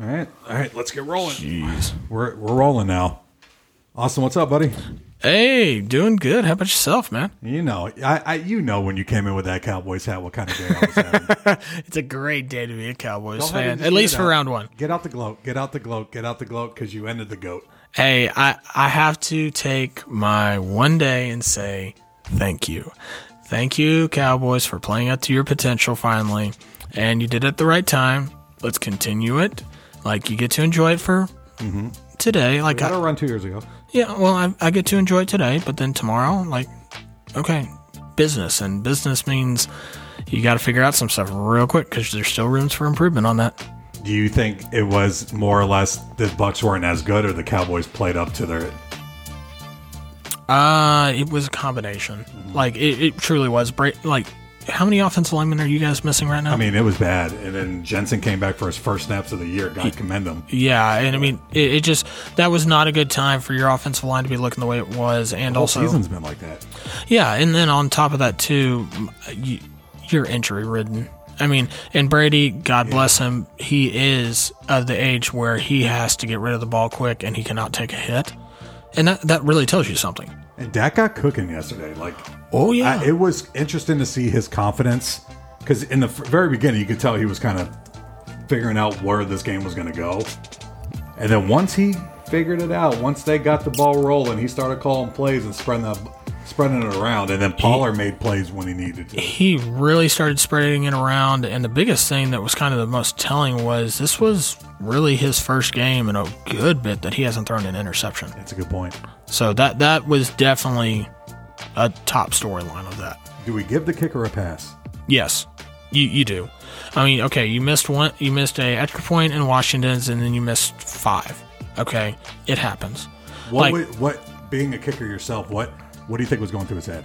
All right, all right, let's get rolling. Jeez. We're we're rolling now. Austin, what's up, buddy? Hey, doing good. How about yourself, man? You know, I, I you know when you came in with that Cowboys hat, what kind of day I was having. It's a great day to be a Cowboys Go ahead fan, at least for out. round one. Get out the gloat. Get out the gloat. Get out the gloat because you ended the goat. Hey, I, I have to take my one day and say thank you. Thank you, Cowboys, for playing up to your potential finally. And you did it at the right time. Let's continue it. Like, you get to enjoy it for today. Like, I I, a run two years ago. yeah, well, I, I get to enjoy it today, but then tomorrow, like, okay, business. And business means you got to figure out some stuff real quick because there's still rooms for improvement on that. Do you think it was more or less the Bucks weren't as good, or the Cowboys played up to their? Uh, it was a combination. Like it, it truly was. Bra- like, how many offensive linemen are you guys missing right now? I mean, it was bad. And then Jensen came back for his first snaps of the year. God commend him. yeah, and I mean, it, it just that was not a good time for your offensive line to be looking the way it was, and also, season's been like that. yeah, and then on top of that too, you, you're injury ridden. I mean, and Brady, God bless him, he is of the age where he has to get rid of the ball quick, and he cannot take a hit, and that that really tells you something. And Dak got cooking yesterday. Like, Oh yeah, I, it was interesting to see his confidence because in the very beginning, you could tell he was kind of figuring out where this game was going to go. And then once he figured it out, once they got the ball rolling, he started calling plays and spreading that, spreading it around. And then Pollard made plays when he needed to. he really started spreading it around and the biggest thing that was kind of the most telling was this was really his first game in a good bit that he hasn't thrown an interception That's a good point. so that that was definitely a top storyline of that. Do we give the kicker a pass? yes. You you do. I mean okay you missed one you missed a extra point in washington's and then you missed five. Okay? It happens. What, Like- would- what being a kicker yourself, what what do you think was going through his head?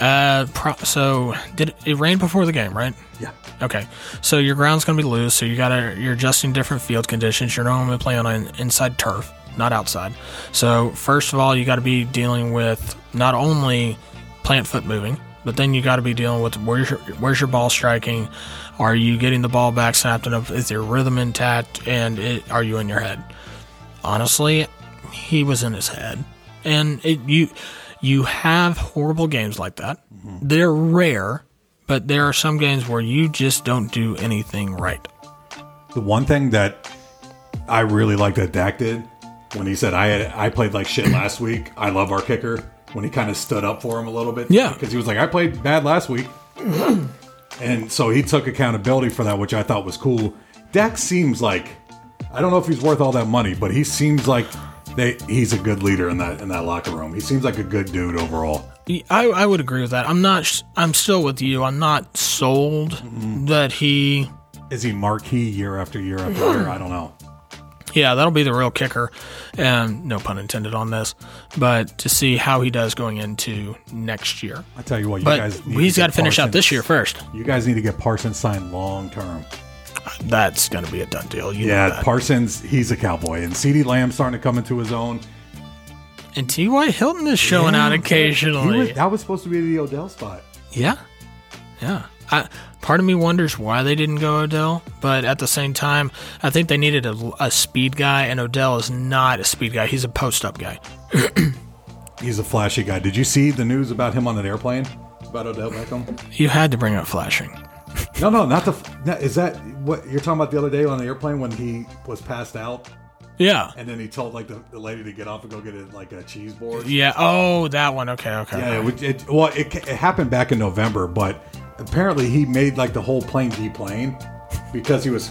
uh pro- so did it, it rain before the game right? Yeah. Okay, so your ground's going to be loose, so you got to you're adjusting different field conditions. You're normally playing on an inside turf, not outside. So first of all, you got to be dealing with not only plant foot moving, but then you got to be dealing with where's your where's your ball striking, are you getting the ball back snapped enough, is your rhythm intact, and it, are you in your head? Honestly, he was in his head, and it, you you have horrible games like that. Mm-hmm. They're rare, but there are some games where you just don't do anything right. The one thing that I really liked that Dak did when he said I had, I played like shit last week. I love our kicker when he kind of stood up for him a little bit. Yeah. because he was like I played bad last week, and so he took accountability for that, which I thought was cool. Dak seems like I don't know if he's worth all that money, but he seems like they he's a good leader in that in that locker room. He seems like a good dude overall. I, I would agree with that. I'm not. I'm still with you. I'm not sold mm-hmm. that he. Is he marquee year after year after year? I don't know. Yeah, that'll be the real kicker, and no pun intended on this. But to see how he does going into next year. I tell you what, you But guys. need he's got to finish out this year first. You guys need to get Parsons signed long term. That's going to be a done deal. You Yeah. Parsons, he's a cowboy, and CeeDee Lamb starting to come into his own. and T.Y. Hilton is showing out occasionally. was, that was supposed to be the Odell spot. Yeah, yeah. I, part of me wonders why they didn't go Odell, but at the same time, I think they needed a, a speed guy, and Odell is not a speed guy. He's a post-up guy. He's a flashy guy. Did you see the news about him on an airplane? About Odell Beckham? You had to bring up flashing. No, no, not the. Is that what you're talking about the other day on the airplane when he was passed out Yeah, and then he told like the, the lady to get off and go get it like a cheese board? yeah. Oh, that one. Okay, okay. Yeah, it, it, well, it, it happened back in November, but apparently he made like the whole plane deplane because he was.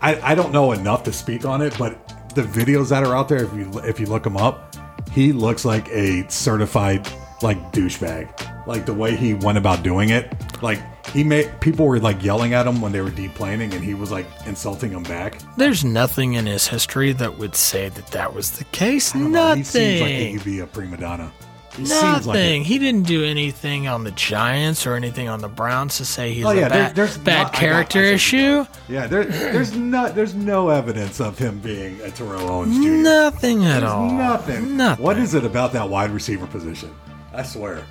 I, I don't know enough to speak on it, but the videos that are out there, if you if you look him up, he looks like a certified like douchebag. Like the way he went about doing it, like he made people were like yelling at him when they were deplaning, and he was like insulting them back. There's nothing in his history that would say that that was the case. Don't know, Nothing. He seems like he could be a prima donna. He Nothing. like it. he didn't do anything on the Giants or anything on the Browns to say he's Oh, a yeah, there- bad, there's bad not- I got- character I issue. Yeah, there, there's not there's no evidence of him being a Terrell Owens Jr. Nothing at There's all. nothing. Nothing. What is it about that wide receiver position? I swear.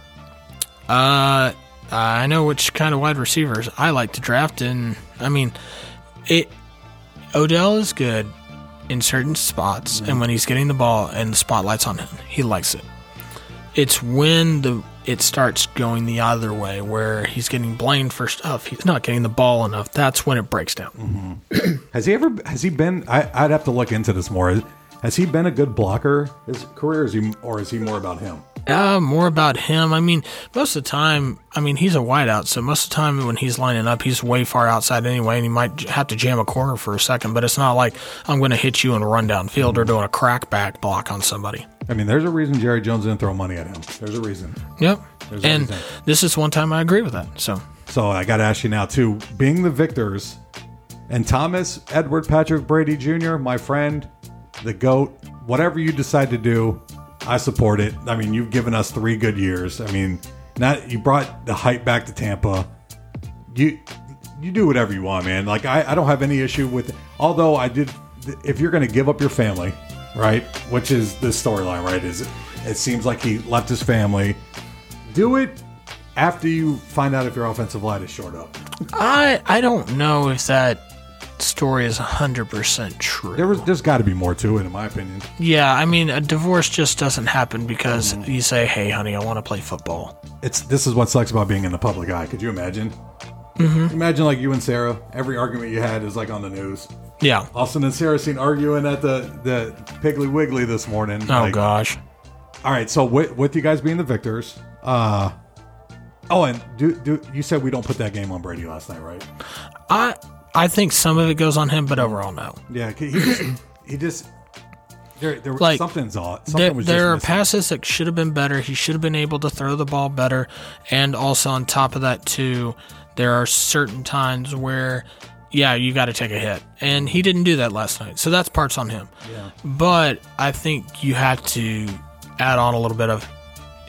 Uh, I know which kind of wide receivers I like to draft, and I mean, it. Odell is good in certain spots, and when he's getting the ball and the spotlight's on him, he likes it. It's when the it starts going the other way, where he's getting blamed for stuff he's not getting the ball enough. That's when it breaks down. Has he ever? Has he been? I, I'd have to look into this more. Has he been a good blocker his career, is he, or is he more about him? Uh, more about him. I mean, most of the time, I mean, he's a wideout, so most of the time when he's lining up, he's way far outside anyway, and he might have to jam a corner for a second. But it's not like I'm going to hit you and run downfield or doing a crackback block on somebody. I mean, there's a reason Jerry Jones didn't throw money at him. There's a reason. Yep. There's and everything. this is one time I agree with that. So So I got to ask you now too. Being the victors, and Thomas Edward Patrick Brady Jr., my friend, the goat. Whatever you decide to do, I support it. I mean, you've given us three good years. I mean, not you brought the hype back to Tampa. You you do whatever you want, man. Like I, I don't have any issue with. Although I did, if you're going to give up your family, right, which is the storyline, right? Is it, it seems like he left his family. Do it after you find out if your offensive line is short up. I I don't know if that story is 100% true. There was, there's got to be more to it, in my opinion. yeah, I mean, a divorce just doesn't happen because Mm-hmm. you say, "Hey, honey, I want to play football." It's this is what sucks about being in the public eye. Could you imagine? Mm-hmm. Imagine like you and Sarah. Every argument you had is like on the news. Yeah. Austin and Sarah seen arguing at the the Piggly Wiggly this morning. Oh Like, gosh. All right, so with, with you guys being the victors, uh, oh, and do do you said we don't put that game on Brady last night, right? I I think some of it goes on him, but overall, no. Yeah, he just he just there there Like, something's off. Something There, there are passes that should have been better. He should have been able to throw the ball better, and also on top of that too, there are certain times where, yeah, you got to take a hit, and he didn't do that last night. So that's parts on him. Yeah. But I think you have to add on a little bit of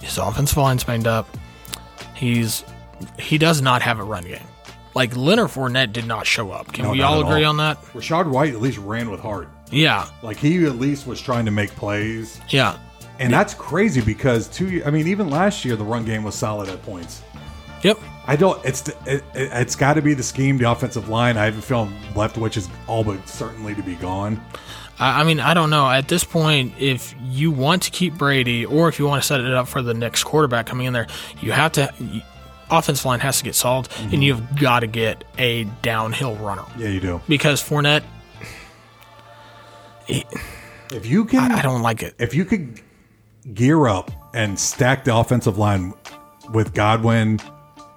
his offensive line's banged up. He's he does not have a run game. Like Leonard Fournette did not show up. Can No, we not all at agree all. on that? Rachaad White at least ran with heart. Yeah, Like he at least was trying to make plays. yeah, And that's crazy because two. I mean, even last year the run game was solid at points. yep. I don't. It's the, it, it, it's got to be the scheme, the offensive line. I have a feeling left, which is all but certainly to be gone. I I mean, I don't know. At this point, if you want to keep Brady, or if you want to set it up for the next quarterback coming in there, you have to. Offensive line has to get solved, and mm-hmm. you've got to get a downhill runner Yeah, you do. because Fournette. he- If you can, I don't like it. if you could gear up and stack the offensive line with Godwin,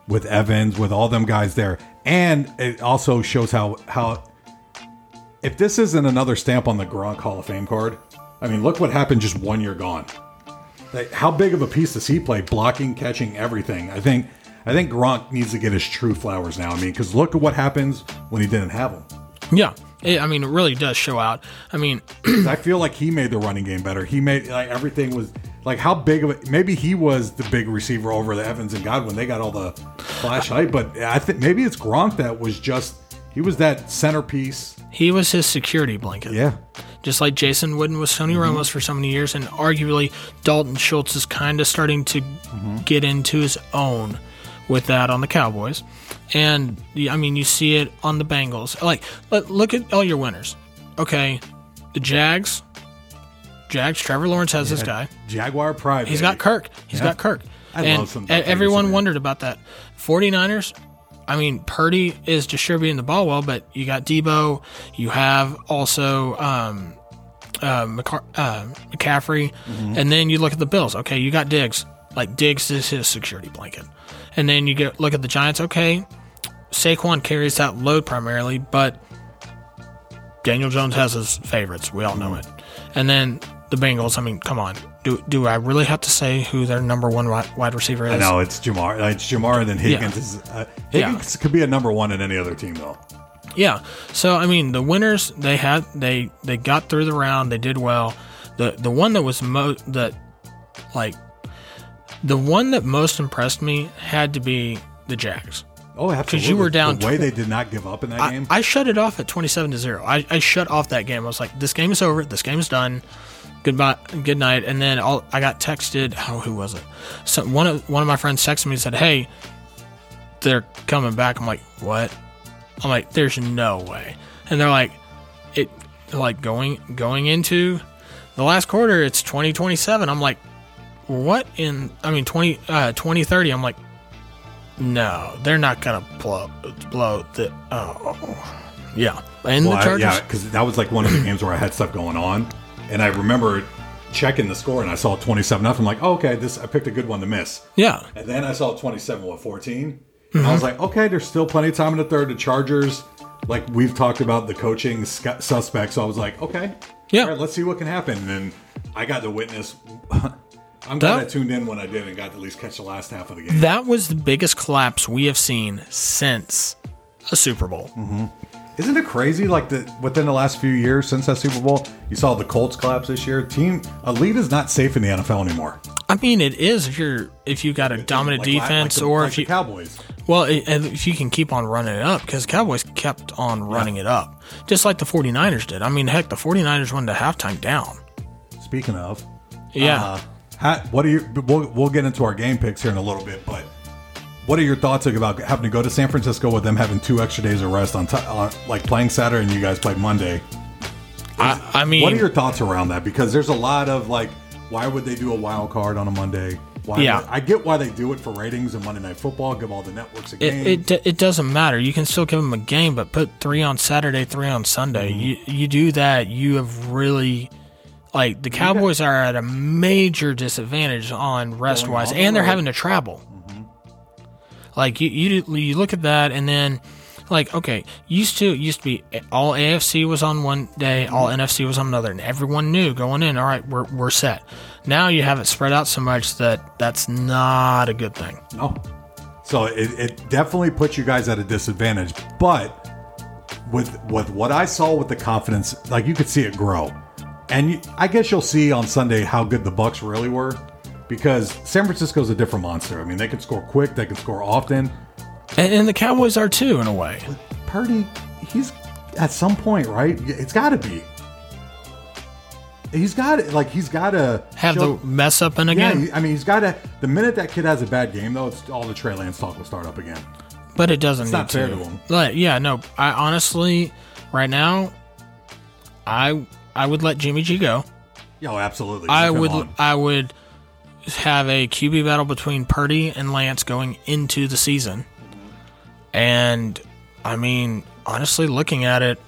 with Evans, with all them guys there, and it also shows how how if this isn't another stamp on the Gronk Hall of Fame card, I mean, look what happened just one year gone. Like, how big of a piece does he play? Blocking, catching, everything. I think I think Gronk needs to get his true flowers now. I mean, because look at what happens when he didn't have them. Yeah, it, I mean, it really does show out. I mean, I feel like he made the running game better. He made like everything was like how big of it. Maybe he was the big receiver over the Evans and Godwin. They got all the flash height, but I think maybe it's Gronk that was just he was that centerpiece. he was his security blanket. Yeah, just like Jason Witten was Tony mm-hmm. Romo's for so many years, and arguably Dalton Schultz is kind of starting to mm-hmm. get into his own with that on the Cowboys. And I mean, you see it on the Bengals. Like, look at all your winners. Okay, the Jags. Jags. Trevor Lawrence has this guy. Jaguar pride. He's got Kirk. He's Yeah. got Kirk. I and love some everyone man. wondered about that. 49ers, I mean, Purdy is distributing the ball well, but you got Deebo. You have also um, uh, McCar- uh, McCaffrey. Mm-hmm. And then you look at the Bills. Okay, you got Diggs. Like, Diggs is his security blanket. And then you get look at the Giants. Okay, Saquon carries that load primarily, but Daniel Jones has his favorites. We all know it. And then the Bengals. I mean, come on. Do do I really have to say who their number one wide receiver is? I know it's Ja'Marr. It's Ja'Marr, and then Higgins is uh, Higgins could be a number one in any other team though. Yeah. So I mean, the winners they had they they got through the round. They did well. The the one that was most that like the one that most impressed me had to be the Jags. Oh, absolutely. Because you were down The way tw- they did not give up in that I, game. I shut it off at 27 to 0. I, I shut off that game. I was like, this game is over. This game is done. Goodbye. Good night. And then I'll, I got texted. Oh, who was it? So one of one of my friends texted me and said, "Hey, they're coming back." I'm like, "What?" I'm like, "There's no way." And they're like, it like going going into the last quarter, it's 2027. I'm like, what in? I mean, 20 uh, 2030. I'm like, no, they're not gonna blow blow the. Oh, yeah, and Well, the I- Chargers. yeah, because that was like one of the games where I had stuff going on, and I remember checking the score and I saw twenty seven nothing. I'm like, oh, okay, this I picked a good one to miss. yeah, And then I saw 27 with 14. Mm-hmm. I was like, okay, there's still plenty of time in the third. The Chargers, like we've talked about the coaching suspects. So I was like, okay, Yeah. all right, let's see what can happen. And then I got to witness. I'm glad That- I tuned in when I did and got to at least catch the last half of the game. that was the biggest collapse we have seen since a Super Bowl. Isn't it crazy? Like the within the last few years since that Super Bowl, you saw the Colts collapse this year. Team elite is not safe in the NFL anymore. I mean, it is if you're if you got a dominant Like defense, like the- or like if the you Cowboys. well, it, and if you can keep on running it up, because Cowboys kept on running it up, just like the 49ers did. I mean, heck, the 49ers went to halftime down. Speaking of, Yeah. Uh, how, what are you? We'll, we'll get into our game picks here in a little bit, but what are your thoughts about having to go to San Francisco with them having two extra days of rest on, t- on like playing Saturday and you guys played Monday? I, I mean, What are your thoughts around that? Because there's a lot of like, why would they do a wild card on a Monday? Why Yeah. would- I get why they do it for ratings and Monday Night Football, give all the networks a game. it, it, it doesn't matter. You can still give them a game, but put three on Saturday, three on Sunday. Mm-hmm. You you do that, you have really like the Cowboys are at a major disadvantage on rest wise, on the and they're road. having to travel. Mm-hmm. Like you, you you look at that, and then like okay, used to it used to be all AFC was on one day, mm-hmm. all NFC was on another, and everyone knew going in. All right, we're we're set. Now you have it spread out so much that that's not a good thing. No. So it, it definitely puts you guys at a disadvantage. But with with what I saw with the confidence, like you could see it grow. And I guess you'll see on Sunday how good the Bucks really were, because San Francisco's a different monster. I mean, they can score quick, they can score often. And, and the Cowboys are too, in a way. Purdy, he's at some point, right? It's got to be. He's got to like he's got to Have the mess up in a yeah. game, I mean, he's got to. The minute that kid has a bad game, though, it's all the Trey Lance talk will start up again. but it doesn't need not to. fair to him. Like, yeah, no. I honestly, right now, I I would let Jimmy G go. Yeah, oh, absolutely. I would on. I would have a QB battle between Purdy and Lance going into the season. And I mean, honestly, looking at it,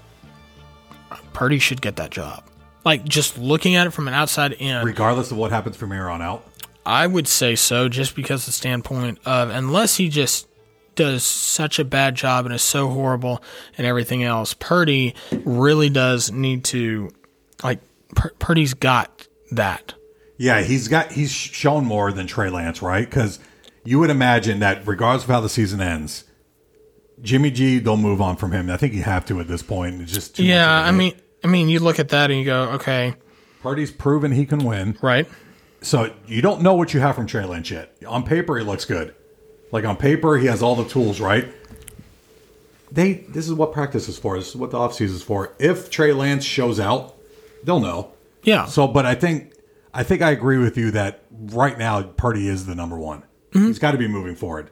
Purdy should get that job. Like just looking at it from an outside in, regardless of what happens from here on out. I would say so, just because the standpoint of unless he just does such a bad job and is so horrible and everything else, Purdy really does need to, like, Pur- Purdy's got that. Yeah, he's got he's shown more than Trey Lance, right? Because you would imagine that regardless of how the season ends, Jimmy G they'll move on from him. I think you have to at this point. It's just too Yeah, I mean, I mean, you look at that and you go, okay, Purdy's proven he can win. right? So you don't know what you have from Trey Lance yet. On paper, he looks good. Like on paper, he has all the tools, right? They this is what practice is for. This is what the offseason is for. If Trey Lance shows out, they'll know. Yeah. So, but I think I think I agree with you that right now Purdy is the number one. Mm-hmm. He's got to be moving forward.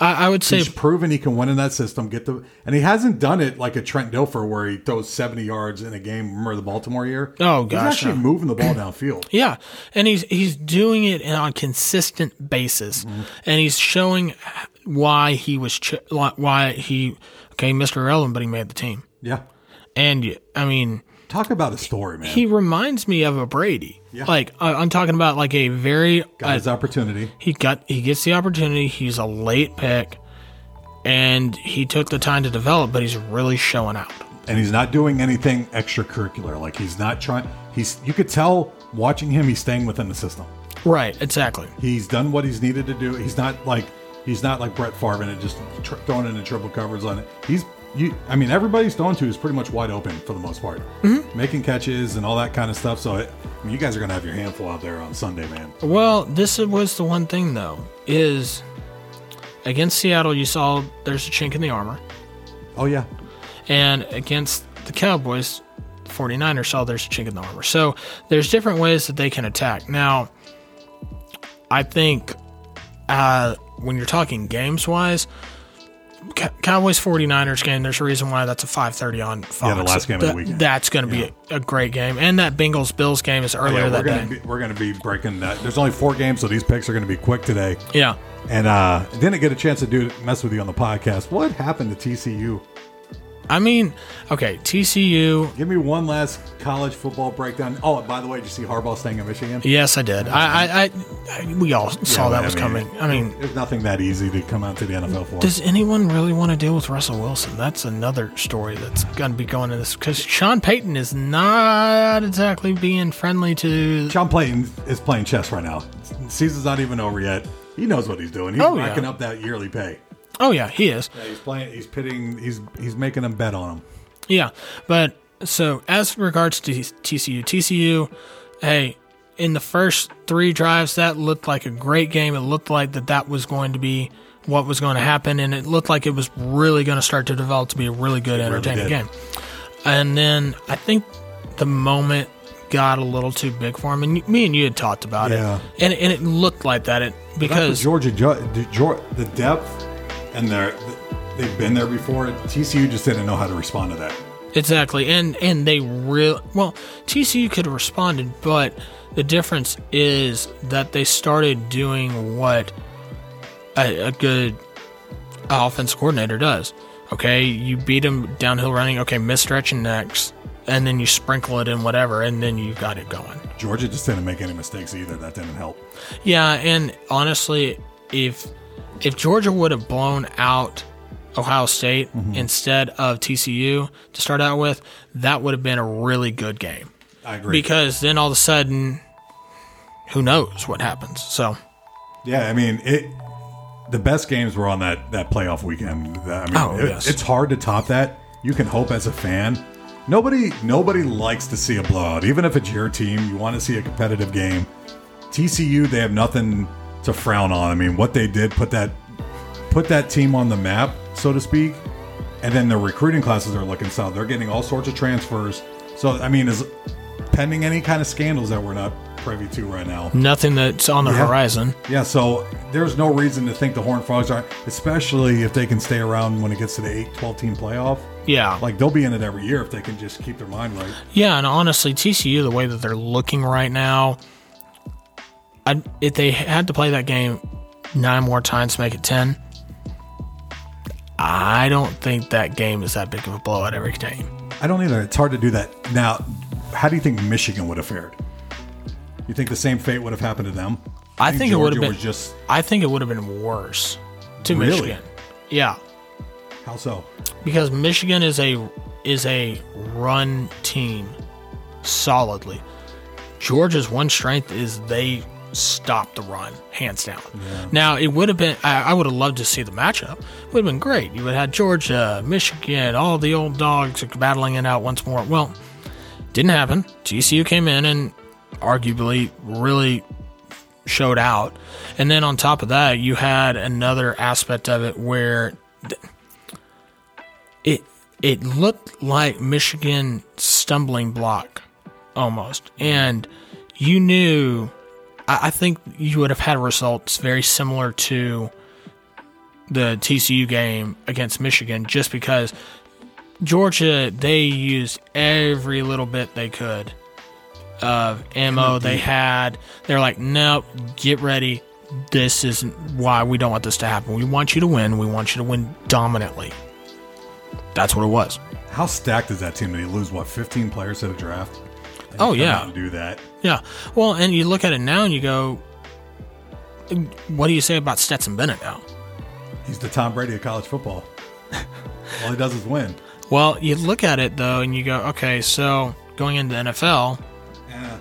I, I would say, He's proven he can win in that system. Get the and he hasn't done it like a Trent Dilfer where he throws seventy yards in a game. Remember the Baltimore year? Oh, gosh, he's actually moving the ball downfield. yeah, and he's he's doing it on a consistent basis, and he's showing why he was ch- why he okay, Mr. Irrelevant, but he made the team. Yeah, And I mean, talk about a story, man. he reminds me of a Brady. Yeah. Like I- I'm talking about like a very got uh, his opportunity. he got he gets the opportunity. He's a late pick, and he took the time to develop, but he's really showing out. and he's not doing anything extracurricular. Like he's not trying. He's you could tell watching him. He's staying within the system. Right, exactly. He's done what he's needed to do. He's not like he's not like Brett Favre and just tr- throwing in the triple covers on it. He's you. I mean, everybody's throwing to is pretty much wide open for the most part, Mm-hmm. making catches and all that kind of stuff. So it, I mean, you guys are gonna have your handful out there on Sunday, man. Well, this was the one thing though is against Seattle, you saw there's a chink in the armor, Oh yeah, and against the Cowboys, 49ers saw there's a chink in the armor. So there's different ways that they can attack. Now, I think uh, when you're talking games wise, Cowboys 49ers game, there's a reason why that's a 5:30 on Fox. Yeah, the last game of the weekend. That's going to be a, a great game. And that Bengals Bills game is earlier Yeah, we're that gonna day. be, we're gonna be breaking that. There's only four games, so these picks are gonna be quick today. yeah. And uh didn't get a chance to do mess with you on the podcast. What happened to TCU? I mean, okay, TCU. Give me one last college football breakdown. Oh, by the way, did you see Harbaugh staying in Michigan? Yes, I did. I, I, I, we all saw Yeah, that I was mean, coming. I mean, There's nothing that easy to come out to the NFL for. does anyone really want to deal with Russell Wilson? That's another story that's going to be going in this because Sean Payton is not exactly being friendly to. Sean Payton is playing chess right now. Season's not even over yet. He knows what he's doing. He's Oh, yeah. racking up that yearly pay. Oh yeah, he is. Yeah, he's playing. He's pitting. He's he's making them bet on him. Yeah, but so as regards to TCU, TCU, hey, in the first three drives, that looked like a great game. It looked like that that was going to be what was going to happen, and it looked like it was really going to start to develop to be a really good, entertaining did. game. And then I think the moment got a little too big for him, and me and you had talked about Yeah. it, and and it looked like that. It because Georgia, the, Geor- the depth, and their they've been there before. TCU just didn't know how to respond to that. Exactly, and and they real well TCU could have responded, but the difference is that they started doing what a, a good offense coordinator does. Okay, you beat them downhill running. Okay, misstretching next, and then you sprinkle it in whatever, and then you got it going. Georgia just didn't make any mistakes either. That didn't help. Yeah, and honestly, if if Georgia would have blown out Ohio State mm-hmm. instead of TCU to start out with, that would have been a really good game. I agree. Because then all of a sudden, who knows what happens? So yeah, I mean it. The best games were on that that playoff weekend. I mean, Oh, it- yes. it's hard to top that. You can hope as a fan. Nobody nobody likes to see a blowout, even if it's your team. You want to see a competitive game. TCU, they have nothing to frown on. I mean, what they did put that put that team on the map, so to speak. And then the recruiting classes are looking solid. They're getting all sorts of transfers. So I mean, is pending any kind of scandals that we're not privy to right now. nothing that's on the Yeah. horizon. Yeah, so there's no reason to think the Horned Frogs are, especially if they can stay around when it gets to the 8 12 team playoff. Yeah, Like they'll be in it every year if they can just keep their mind right. yeah, and honestly, TCU the way that they're looking right now, I if they had to play that game nine more times to make it ten. I don't think that game is that big of a blowout every game. I don't either. It's hard to do that. Now, how do you think Michigan would have fared? You think the same fate would have happened to them? I think it would have been. just I think it would have been worse to Really? Michigan. Yeah, how so? because Michigan is a is a run team solidly. Georgia's one strength is they stop the run hands down. Now it would have been I, I would have loved to see the matchup. It would have been great. You would have had Georgia, Michigan, all the old dogs battling it out once more. Well, didn't happen. TCU came in and arguably really showed out. And then on top of that, you had another aspect of it where it it looked like Michigan stumbling block almost, and you knew. I, I think you would have had results very similar to the TCU game against Michigan, just because Georgia they used every little bit they could of ammo they had. They're like, nope, get ready. This isn't why we don't want this to happen. We want you to win. We want you to win dominantly. That's what it was. How stacked is that team? Did he lose what 15 players to the draft? Oh, and Oh, yeah. do that. Yeah. Well, and you look at it now and you go, what do you say about Stetson Bennett now? He's the Tom Brady of college football. All he does is win. Well, you look at it though and you go, okay, so going into NFL, Yeah.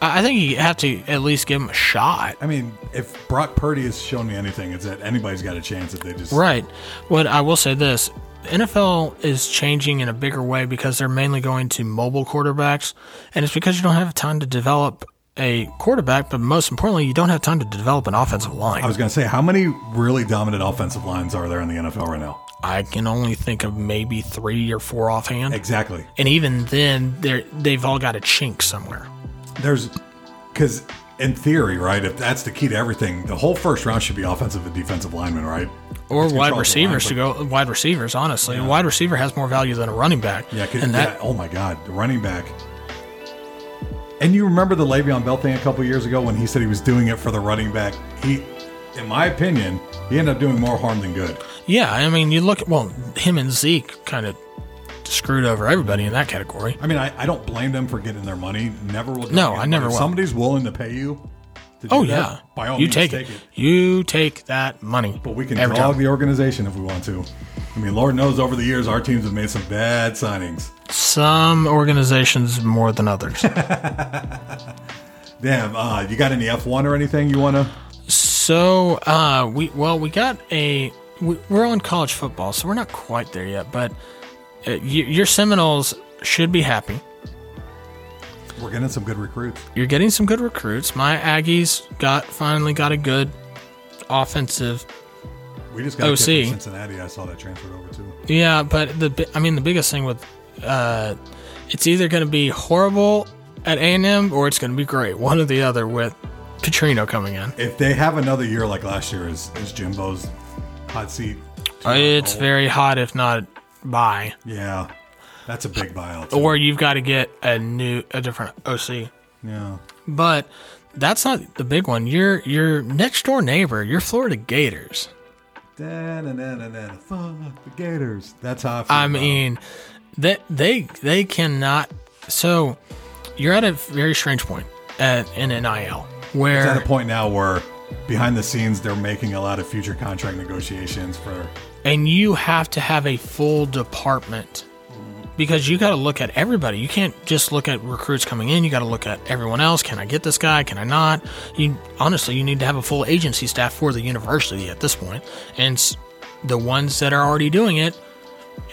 I I think you have to at least give him a shot. I mean, if Brock Purdy has shown me anything, it's that anybody's got a chance if they just Right. What I will say this NFL is changing in a bigger way because they're mainly going to mobile quarterbacks. And it's because you don't have time to develop a quarterback, but most importantly, you don't have time to develop an offensive line. I was going to say, how many really dominant offensive lines are there in the NFL right now? I can only think of maybe three or four offhand. Exactly. And even then, they're, they've all got a chink somewhere. There's because in theory, right? If that's the key to everything, the whole first round should be offensive and defensive linemen, right? Or wide receivers to go wide receivers. Honestly, a wide receiver has more value than a running back. Yeah, and that yeah, oh my God, the running back. And you remember the Le'Veon Bell thing a couple years ago when he said he was doing it for the running back. He, in my opinion, he ended up doing more harm than good. yeah, I mean, you look at well, him and Zeke kind of screwed over everybody in that category. I mean, I, I don't blame them for getting their money. Never will. No, I never will. Somebody's willing to pay you. Oh that, yeah, by all you means, take, it. You take that money. But we can every dog the organization if we want to. I mean, Lord knows over the years our teams have made some bad signings. Some organizations more than others. Damn, uh, you got any F one or anything you want to? So, uh, we well, we got a we, we're on college football, so we're not quite there yet. But uh, your Seminoles should be happy. We're getting some good recruits. You're getting some good recruits. My Aggies got finally got a good offensive. We just got a OC. from Cincinnati. I saw that transferred over too. Yeah, but the I mean the biggest thing with uh, it's either going to be horrible at A and M or it's going to be great. One or the other with Petrino coming in. If they have another year like last year, is is Jimbo's hot seat? Uh, It's Oh, very hot, if not buy, yeah. That's a big buyout. too. or you've got to get a new, a different OC. yeah. But that's not the big one. Your your next door neighbor, your Florida Gators. Fuck the Gators. That's how I feel. I mean, that they they cannot. So you're at a very strange point at in NIL It's where at a point now where behind the scenes they're making a lot of future contract negotiations for and you have to have a full department because you got to look at everybody. You can't just look at recruits coming in. You got to look at everyone else. Can I get this guy? Can I not? You honestly, you need to have a full agency staff for the university at this point. and the ones that are already doing it,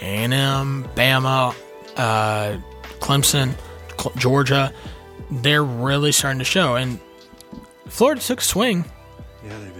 A&M, Bama, uh, Clemson, Cl- Georgia, they're really starting to show. And Florida took a swing. Yeah, they did.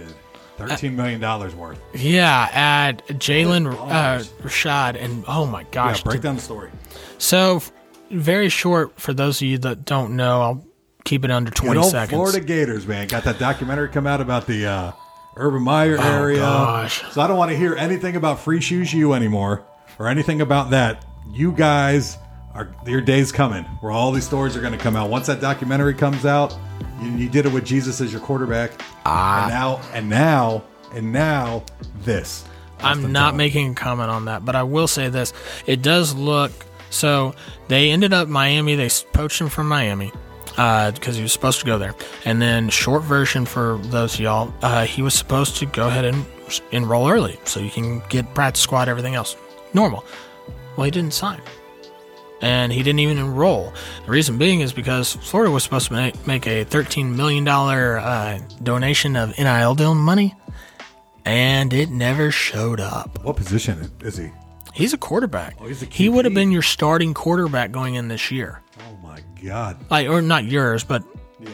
Thirteen million dollars worth. Yeah, at Jalen uh. Rashad, and oh my Yeah, gosh. break down the story. So, very short for those of you that don't know, I'll keep it under 20 Good old seconds. Florida Gators, man. Got that documentary come out about the uh, Urban Meyer area. Oh, gosh. So I don't want to hear anything about free shoes you anymore or anything about that. You guys are your day's coming where all these stories are going to come out. Once that documentary comes out, you, you did it with Jesus as your quarterback. Ah. And now, and now, and now, this. I'm not making a comment on that, but I will say this. It does look so they ended up Miami, they poached him from Miami. Because he was supposed to go there, and then short version for those of y'all, uh, he was supposed to go ahead and enroll early, so you can get practice squad, everything else, normal. Well, he didn't sign, and he didn't even enroll. The reason being is because Florida was supposed to make, make a $13 million uh, donation of NIL deal money, and it never showed up. What position is he? He's a quarterback. Oh, he's a he would have been your starting quarterback going in this year, Oh my God. like or not yours, but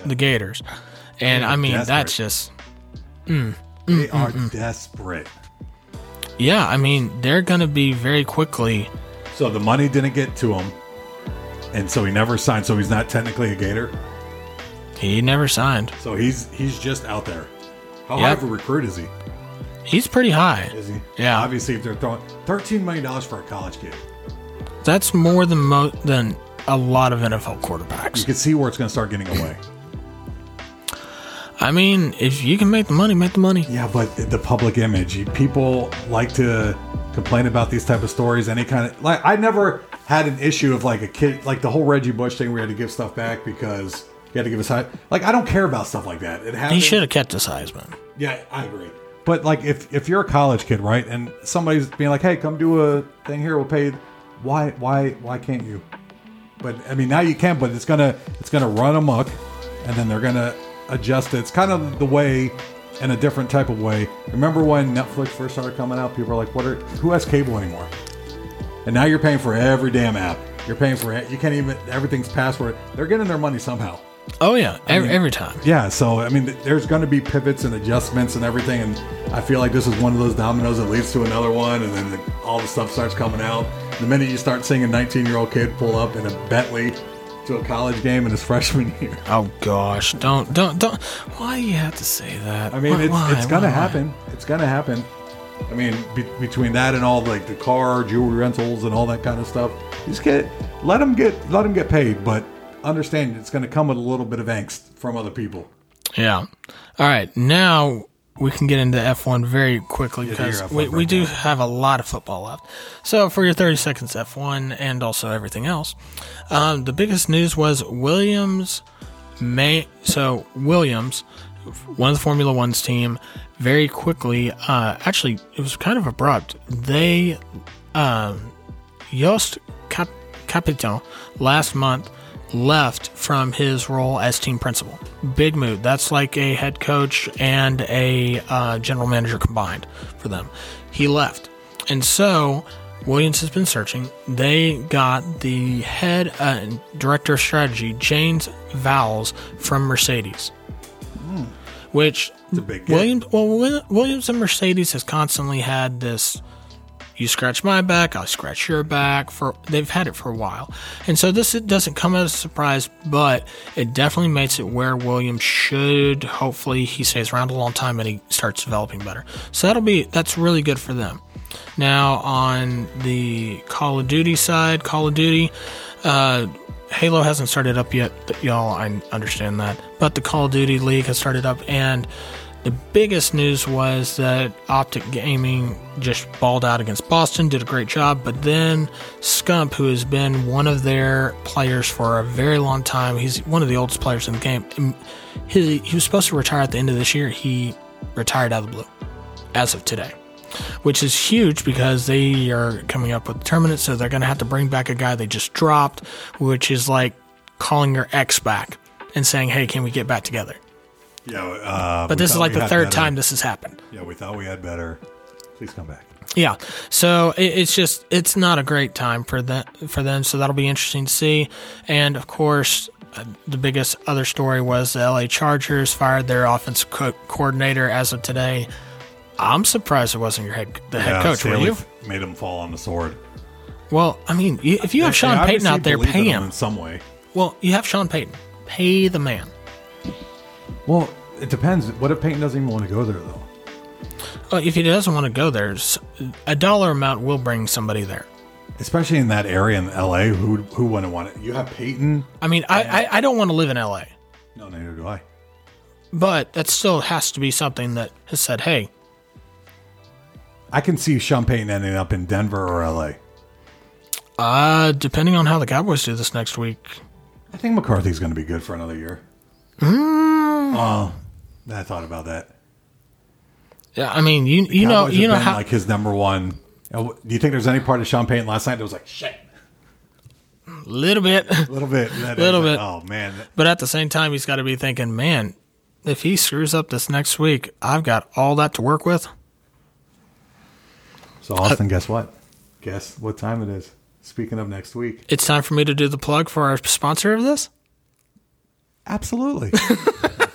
the Gators. And I mean, desperate. that's just mm, mm, They mm, are desperate. yeah. I mean, they're going to be very quickly. So the money didn't get to him, and so he never signed. So he's not technically a Gator. He never signed. So he's he's just out there. How Yep. high of a recruit is he? He's pretty high. Is he? Yeah. Obviously, if they're throwing thirteen million dollars for a college kid, That's more than mo- than a lot of NFL quarterbacks. you can see where it's going to start getting away. I mean, if you can make the money, make the money. yeah, but the public image, people like to complain about these type of stories. Any kind of like, I never had an issue of like a kid, like the whole Reggie Bush thing. where We had to give stuff back because he had to give us high. Like, I don't care about stuff like that. It happened. He should have kept his Heisman. Yeah, I agree. But like, if if you're a college kid, right, and somebody's being like, "Hey, come do a thing here, we'll pay," you," why, why, why can't you? But I mean, now you can. But it's gonna it's gonna run amok, and then they're gonna adjust it. It's kind of the way, in a different type of way. Remember when Netflix first started coming out? People were like, "What are who has cable anymore?" And now you're paying for every damn app. You're paying for it. You can't even everything's password. They're getting their money somehow. Oh yeah, every, every time. Yeah, so I mean, there's going to be pivots and adjustments and everything, and I feel like this is one of those dominoes that leads to another one, and then the, all the stuff starts coming out. The minute you start seeing a 19 year old kid pull up in a Bentley to a college game in his freshman year, Oh gosh, don't don't don't. Why do you have to say that? I mean, Why- it's why? it's to Why? happen. It's to happen. I mean, be, between that and all like the car, jewelry rentals, and all that kind of stuff, just get let them get let them get paid, but understand it's going to come with a little bit of angst from other people. Yeah. All right. Now we can get into F1 very quickly Get to your because F1 we, we do have a lot of football left. So for your 30 seconds F1 and also everything else, um, the biggest news was Williams may so Williams, one of the Formula One's team, very quickly. Uh, actually, it was kind of abrupt. They um, Jost Cap- Capitan last month left from his role as team principal. Big move. That's like a head coach and a uh, general manager combined for them. He left. And so Williams has been searching. They got the head uh, director of strategy, James Vowles, from Mercedes. Which a big. Williams, well, Williams and Mercedes has constantly had this. You scratch my back, I scratch your back. For they've had it for a while, and so this it doesn't come as a surprise, but it definitely makes it where Williams should. Hopefully, he stays around a long time and he starts developing better. So that'll be that's really good for them. Now on the Call of Duty side, Call of Duty, uh, Halo hasn't started up yet, y'all. I understand that, but the Call of Duty League has started up, and the biggest news was that Optic Gaming just balled out against Boston, did a great job, but then Scump, who has been one of their players for a very long time, he's one of the oldest players in the game. he was supposed to retire at the end of this year. He retired out of the blue as of today, which is huge because they are coming up with tournaments, so they're going to have to bring back a guy they just dropped, which is like calling your ex back and saying, "Hey, can we get back together?" Yeah, uh, But this is like the third better. time this has happened. Yeah, we thought we had better. Please come back. Yeah, so it, it's just it's not a great time for them for them. So that'll be interesting to see. And of course, uh, the biggest other story was the LA Chargers fired their offensive co- coordinator as of today. I'm surprised it wasn't your head the head Yeah, coach. Were you? Made him fall on the sword. Well, I mean, if you have They Sean Payton out there, pay him. in some way. Well, you have Sean Payton. Pay the man. Well, it depends. What if Payton doesn't even want to go there though? Well, if he doesn't want to go there, a dollar amount will bring somebody there. Especially in that area in L.A. Who who wouldn't want it? You have Payton. I mean, I, I, I don't want to live in LA. No, neither do I. But that still has to be something that has said, hey, I can see Sean Payton ending up in Denver or L.A. uh, depending on how the Cowboys do this next week, I think McCarthy's going to be good for another year. Oh, I thought about that. yeah, I mean, you you know you know how like his number one. Uh, Do you think there's any part of Sean Payton last night that was like shit? little bit, A little bit. Little bit. Like, oh man. but at the same time, he's got to be thinking, man, if he screws up this next week, I've got all that to work with. So Austin, guess what? Guess what time it is? Speaking of next week, It's time for me to do the plug for our sponsor of this. Absolutely.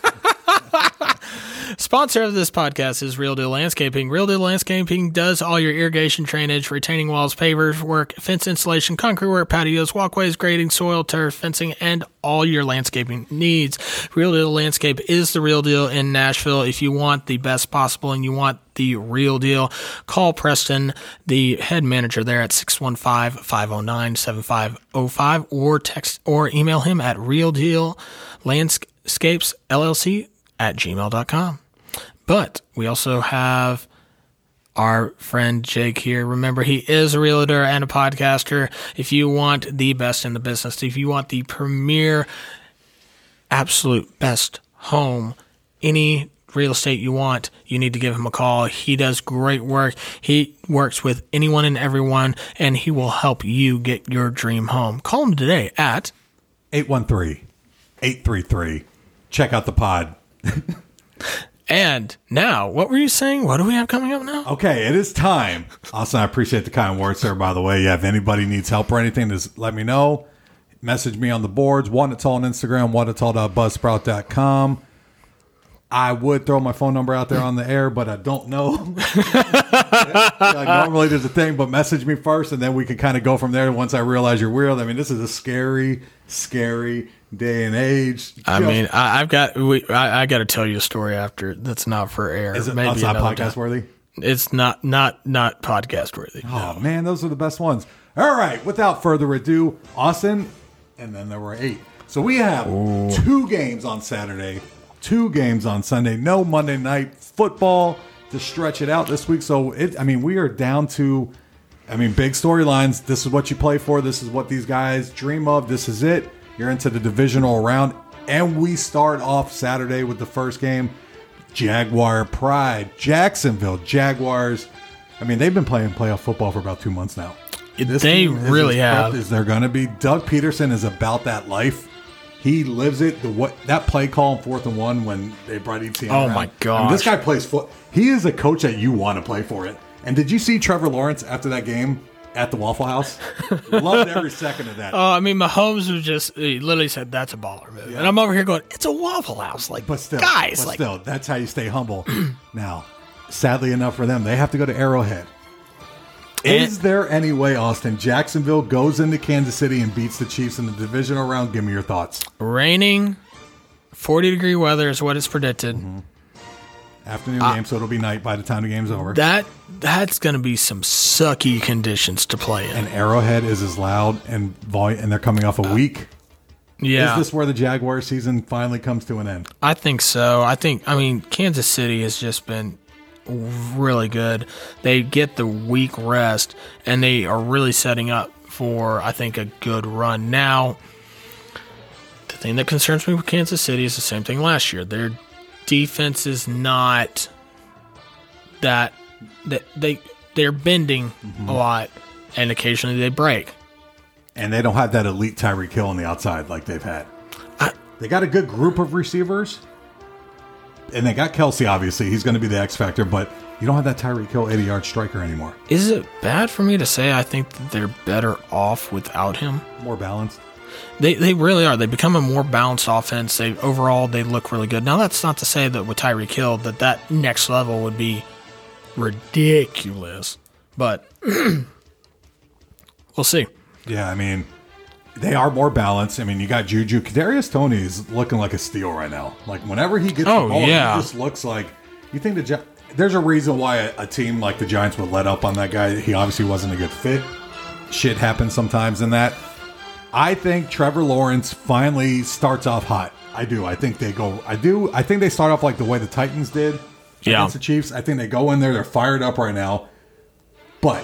Sponsor of this podcast is Real Deal Landscaping. Real Deal Landscaping does all your irrigation, drainage, retaining walls, pavers work, fence installation, concrete work, patios, walkways, grading, soil, turf, fencing, and all your landscaping needs. Real Deal Landscape is the real deal in Nashville. If you want the best possible and you want the real deal, call Preston, the head manager there at 615-509-7505 or text or email him at realdeallandscapesllc at gmail.com. But we also have our friend Jake here. Remember, he is a realtor and a podcaster. If you want the best in the business, if you want the premier, absolute best home, any real estate you want, you need to give him a call. He does great work. He works with anyone and everyone, and he will help you get your dream home. Call him today at 813-833. Check out the pod. and now, what were you saying? What do we have coming up now? Okay, it is time. Austin, I appreciate the kind words there, by the way. Yeah, if anybody needs help or anything, just let me know. Message me on the boards. One it's all on Instagram, one it's all buzzsprout.com. I would throw my phone number out there on the air, but I don't know. like normally there's a thing, but message me first, and then we can kind of go from there. Once I realize you're real, I mean, this is a scary, scary day and age. I Just- mean, I, I've got we, I, I got to tell you a story after that's not for air. is it Maybe outside podcast time. worthy? It's not not not podcast worthy. Oh man, those are the best ones. All right, without further ado, Austin, and then there were eight. So we have two games on Saturday, two games on Sunday. No Monday night football to stretch it out this week. So it, I mean, we are down to, I mean, big storylines. This is what you play for. This is what these guys dream of. This is it. You're into the divisional round, and we start off Saturday with the first game. Jaguar Pride, Jacksonville Jaguars. I mean, they've been playing playoff football for about two months now. This they team is really have. As they're going to be. Doug Pederson is about that life. He lives it. The what that play call in fourth and one when they brought Etienne. Oh, around. my I mean, this guy plays foot. He is a coach that you want to play for it. And did you see Trevor Lawrence after that game at the Waffle House? Loved every second of that. Oh, I mean, Mahomes was just he literally said that's a baller move, and I'm over here going, it's a Waffle House, like But still, guys, but like still, that's how you stay humble. now, sadly enough for them, they have to go to Arrowhead. Is there any way, Austin, Jacksonville goes into Kansas City and beats the Chiefs in the divisional round? Give me your thoughts. raining, 40 degree weather is what is predicted. Mm-hmm. Afternoon Uh, game, so it'll be night by the time the game's over. That that's going to be some sucky conditions to play in. and Arrowhead is as loud and volume, and they're coming off a week. yeah, Is this where the Jaguar season finally comes to an end? I think so. I think I mean Kansas City has just been really good. They get the week rest and they are really setting up for I think a good run. Now, the thing that concerns me with Kansas City is the same thing last year. Their defense is not that that they they're bending mm-hmm. a lot and occasionally they break. And they don't have that elite Tyreek Hill on the outside like they've had. I, They got a good group of receivers, and they got Kelce. Obviously, he's going to be the X factor, but you don't have that Tyreek Hill eighty-yard striker anymore. is it bad for me to say I think that they're better off without him? More balanced. They they really are. They become a more balanced offense. They overall they look really good. Now that's not to say that with Tyreek Hill that that next level would be ridiculous, but we'll see. Yeah, I mean, they are more balanced. I mean, you got Juju. Kadarius Toney is looking like a steal right now. Like whenever he gets Oh, the ball, yeah. he just looks like. You think the Gi- there's a reason why a, a team like the Giants would let up on that guy. He obviously wasn't a good fit. Shit happens sometimes in that. I think Trevor Lawrence finally starts off hot. I do. I think they go. I do. I think they start off like the way the Titans did Yeah. against the Chiefs. I think they go in there. They're fired up right now, but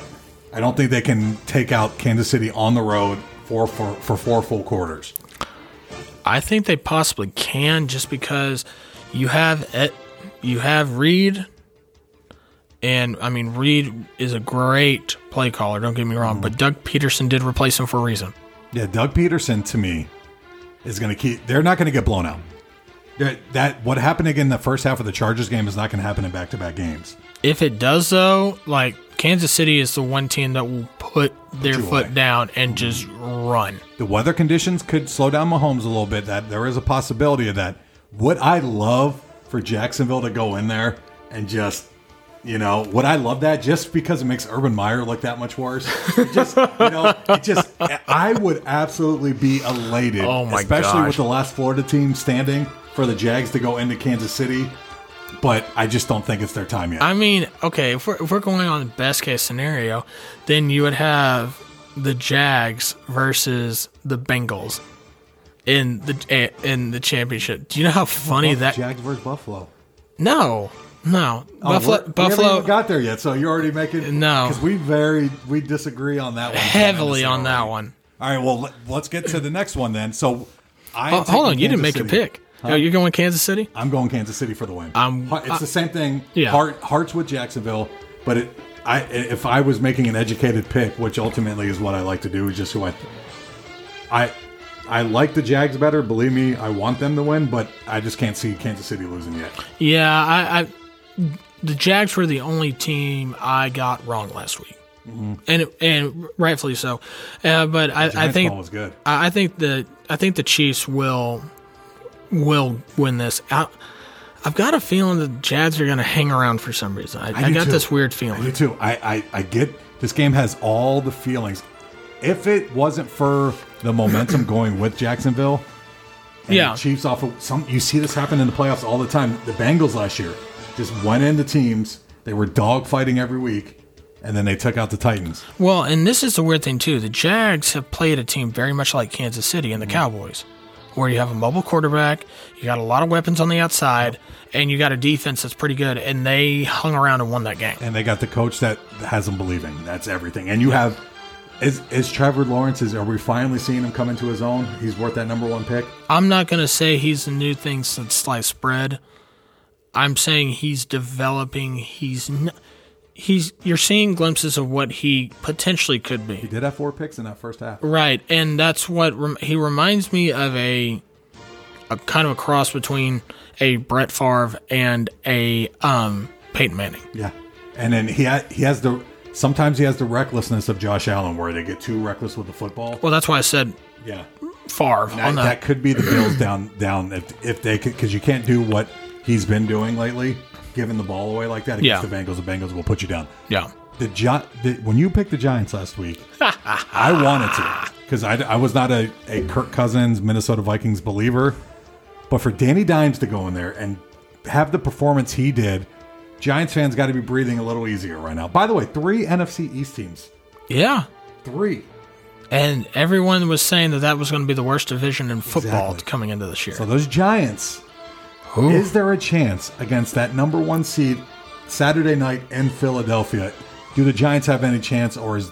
I don't think they can take out Kansas City on the road for for, for four full quarters. I think they possibly can just because you have you have Reid, and I mean Reid is a great play caller. Don't get me wrong, but Doug Pederson did replace him for a reason. Yeah, Doug Pederson to me is going to keep. They're not going to get blown out. That, that what happened again in the first half of the Chargers game is not going to happen in back to back games. If it does though, like Kansas City is the one team that will put their foot down and just run. The weather conditions could slow down Mahomes a little bit. That there is a possibility of that. Would I love for Jacksonville to go in there and just, you know, would I love that just because it makes Urban Meyer look that much worse? It just, you know, it just, I would absolutely be elated, Oh my especially gosh. with the last Florida team standing for the Jags to go into Kansas City. But I just don't think it's their time yet. I mean, okay, if we're, if we're going on the best case scenario, then you would have the Jags versus the Bengals in the in the championship. Do you know how funny that? Jags versus Buffalo. No, no, Oh, Buffalo. We Buffalo haven't even got there yet, so you're already making No. because we very we disagree on that one heavily on that one. All right, well let, let's get to the next one then. So I Oh, hold on, you didn't make a pick. Huh? You're going Kansas City? I'm going Kansas City for the win. I'm- it's the same thing. Yeah. Heart, hearts with Jacksonville, but it, I if I was making an educated pick, which ultimately is what I like to do, is just who I, I, I like the Jags better. Believe me, I want them to win, but I just can't see Kansas City losing yet. Yeah, I, I the Jags were the only team I got wrong last week, and and rightfully so. Uh, but I, I think was good. I I think the I think the Chiefs will will win this. I, I've got a feeling the Jags are going to hang around for some reason. I, I, do got too. this weird feeling. do too. I, I, I get this game has all the feelings. If it wasn't for the momentum going with Jacksonville, and Yeah. the Chiefs off of some, you see this happen in the playoffs all the time. The Bengals last year just went into teams They were dogfighting every week, and then they took out the Titans. Well, and this is the weird thing too. The Jags have played a team very much like Kansas City and the mm-hmm. Cowboys, where you have a mobile quarterback, you got a lot of weapons on the outside, and you got a defense that's pretty good. And they hung around and won that game. And they got the coach that has them believing. That's everything. And you have is is Trevor Lawrence? Is are we finally seeing him come into his own? He's worth that number one pick. I'm not gonna say he's the new thing since sliced bread. I'm saying he's developing. He's n- he's you're seeing glimpses of what he potentially could be. He did have four picks in that first half. Right, and that's what rem- he reminds me of a a kind of a cross between a Brett Favre and a um, Peyton Manning. Yeah, and then he ha- he has the sometimes he has the recklessness of Josh Allen, where they get too reckless with the football. Well, that's why I said Yeah, Favre that, that. could be the Bills down down if if they could because you can't do what he's been doing lately, giving the ball away like that against Yeah. the Bengals. The Bengals will put you down. Yeah, The, Gi- the when you picked the Giants last week, I wanted to because I, I was not a, a Kirk Cousins Minnesota Vikings believer, but for Danny Dimes to go in there and have the performance he did, Giants fans got to be breathing a little easier right now. By the way, three NFC East teams, yeah. three. And everyone was saying that that was going to be the worst division in football Exactly. coming into this year. So those Giants, Ooh. is there a chance against that number one seed Saturday night in Philadelphia? Do the Giants have any chance, or is,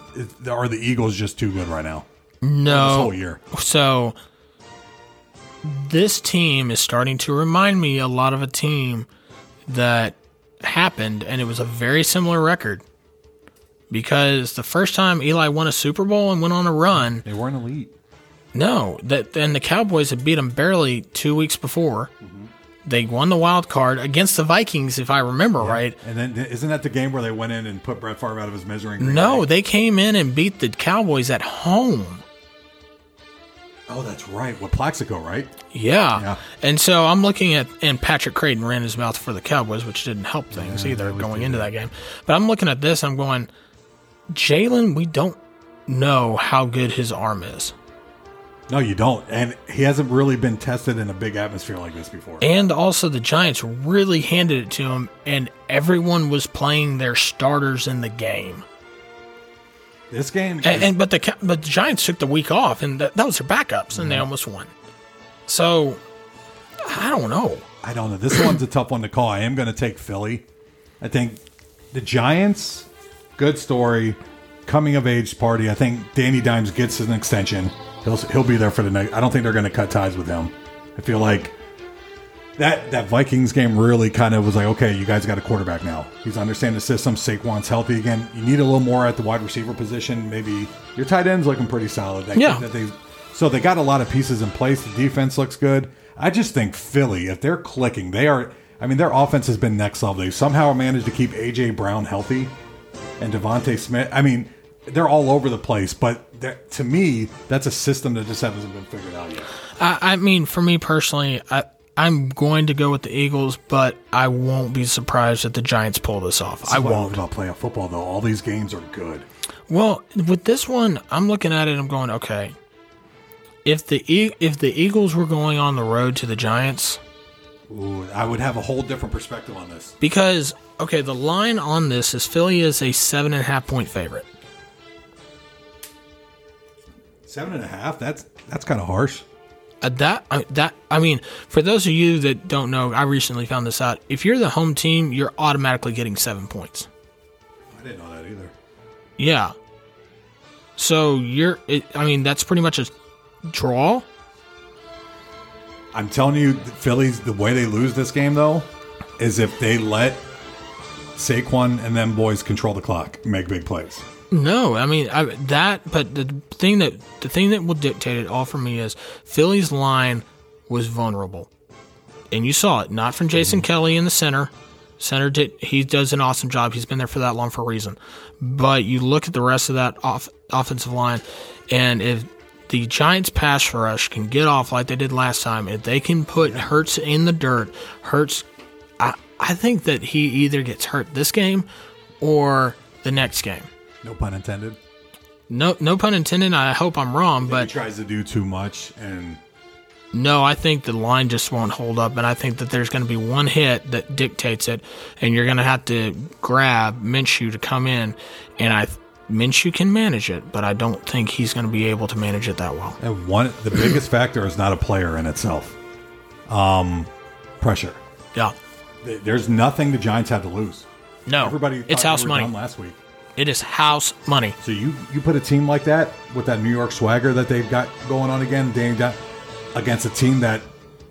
are the Eagles just too good right now? This no, whole year. So this team is starting to remind me a lot of a team that happened, and it was a very similar record. Because the first time Eli won a Super Bowl and went on a run, They weren't elite. no, that and the Cowboys had beat them barely two weeks before. Mm-hmm. They won the wild card against the Vikings, if I remember right. And then isn't that the game where they went in and put Brett Favre out of his misery? No, Bay? they came in and beat the Cowboys at home. Oh, that's right. With Plaxico, right? Yeah. Yeah. And so I'm looking at, and Patrick Crayton ran his mouth for the Cowboys, which didn't help things either going into that game. But I'm looking at this, I'm going, Jalen, we don't know how good his arm is. No, you don't. And he hasn't really been tested in a big atmosphere like this before. And also, the Giants really handed it to him, and everyone was playing their starters in the game. This game, And, and but the but the Giants took the week off, and that, that was their backups, and they mm-hmm. almost won. So I don't know. I don't know. This one's a tough one to call. I am going to take Philly. I think the Giants, good story, coming of age party. I think Danny Dimes gets an extension. He'll he'll be there for the next. I don't think they're going to cut ties with him. I feel like that that Vikings game really kind of was like, okay, you guys got a quarterback now. He's understanding the system. Saquon's healthy again. You need a little more at the wide receiver position. Maybe your tight end's looking pretty solid. That, Yeah. that they, so they got a lot of pieces in place. The defense looks good. I just think Philly, if they're clicking, they are. I mean, their offense has been next level. They somehow managed to keep AJ Brown healthy and DeVonta Smith. I mean, they're all over the place. But that- to me, that's a system that just hasn't been figured out yet. I, I mean, for me personally, I, I'm going to go with the Eagles, but I won't be surprised if the Giants pull this off. I That's I won't. about playoff football, though. All these games are good. Well, with this one, I'm looking at it. I'm going, okay. If the E- if the Eagles were going on the road to the Giants, Ooh, I would have a whole different perspective on this. because okay, the line on this is Philly is a seven and a half point favorite. Seven and a half. That's that's kind of harsh. Uh, that uh, that I mean, for those of you that don't know, I recently found this out. If you're the home team, you're automatically getting seven points. I didn't know that either. Yeah. So you're, it, I mean, that's pretty much a draw. I'm telling you, the Phillies. The way they lose this game, though, is if they let Saquon and them boys control the clock, make big plays. No, I mean I, that. But the thing that the thing that will dictate it all for me is Philly's line was vulnerable, and you saw it not from Jason mm-hmm. Kelce in the center. Center did he does an awesome job. He's been there for that long for a reason. But you look at the rest of that off, offensive line, and if the Giants pass rush can get off like they did last time, if they can put Hurts in the dirt, Hurts, I I think that he either gets hurt this game or the next game. No pun intended. No, no pun intended. I hope I'm wrong, but He tries to do too much, and No, I think the line just won't hold up, and I think that there's going to be one hit that dictates it, and you're going to have to grab Minshew to come in, and I Minshew can manage it, but I don't think he's going to be able to manage it that well. And one, the biggest factor is not a player in itself. Um, pressure. Yeah, There's nothing the Giants have to lose. no, Everybody, it's house money. last week. It is house money. So you you put a team like that with that New York swagger that they've got going on again, Danny, Di- against a team that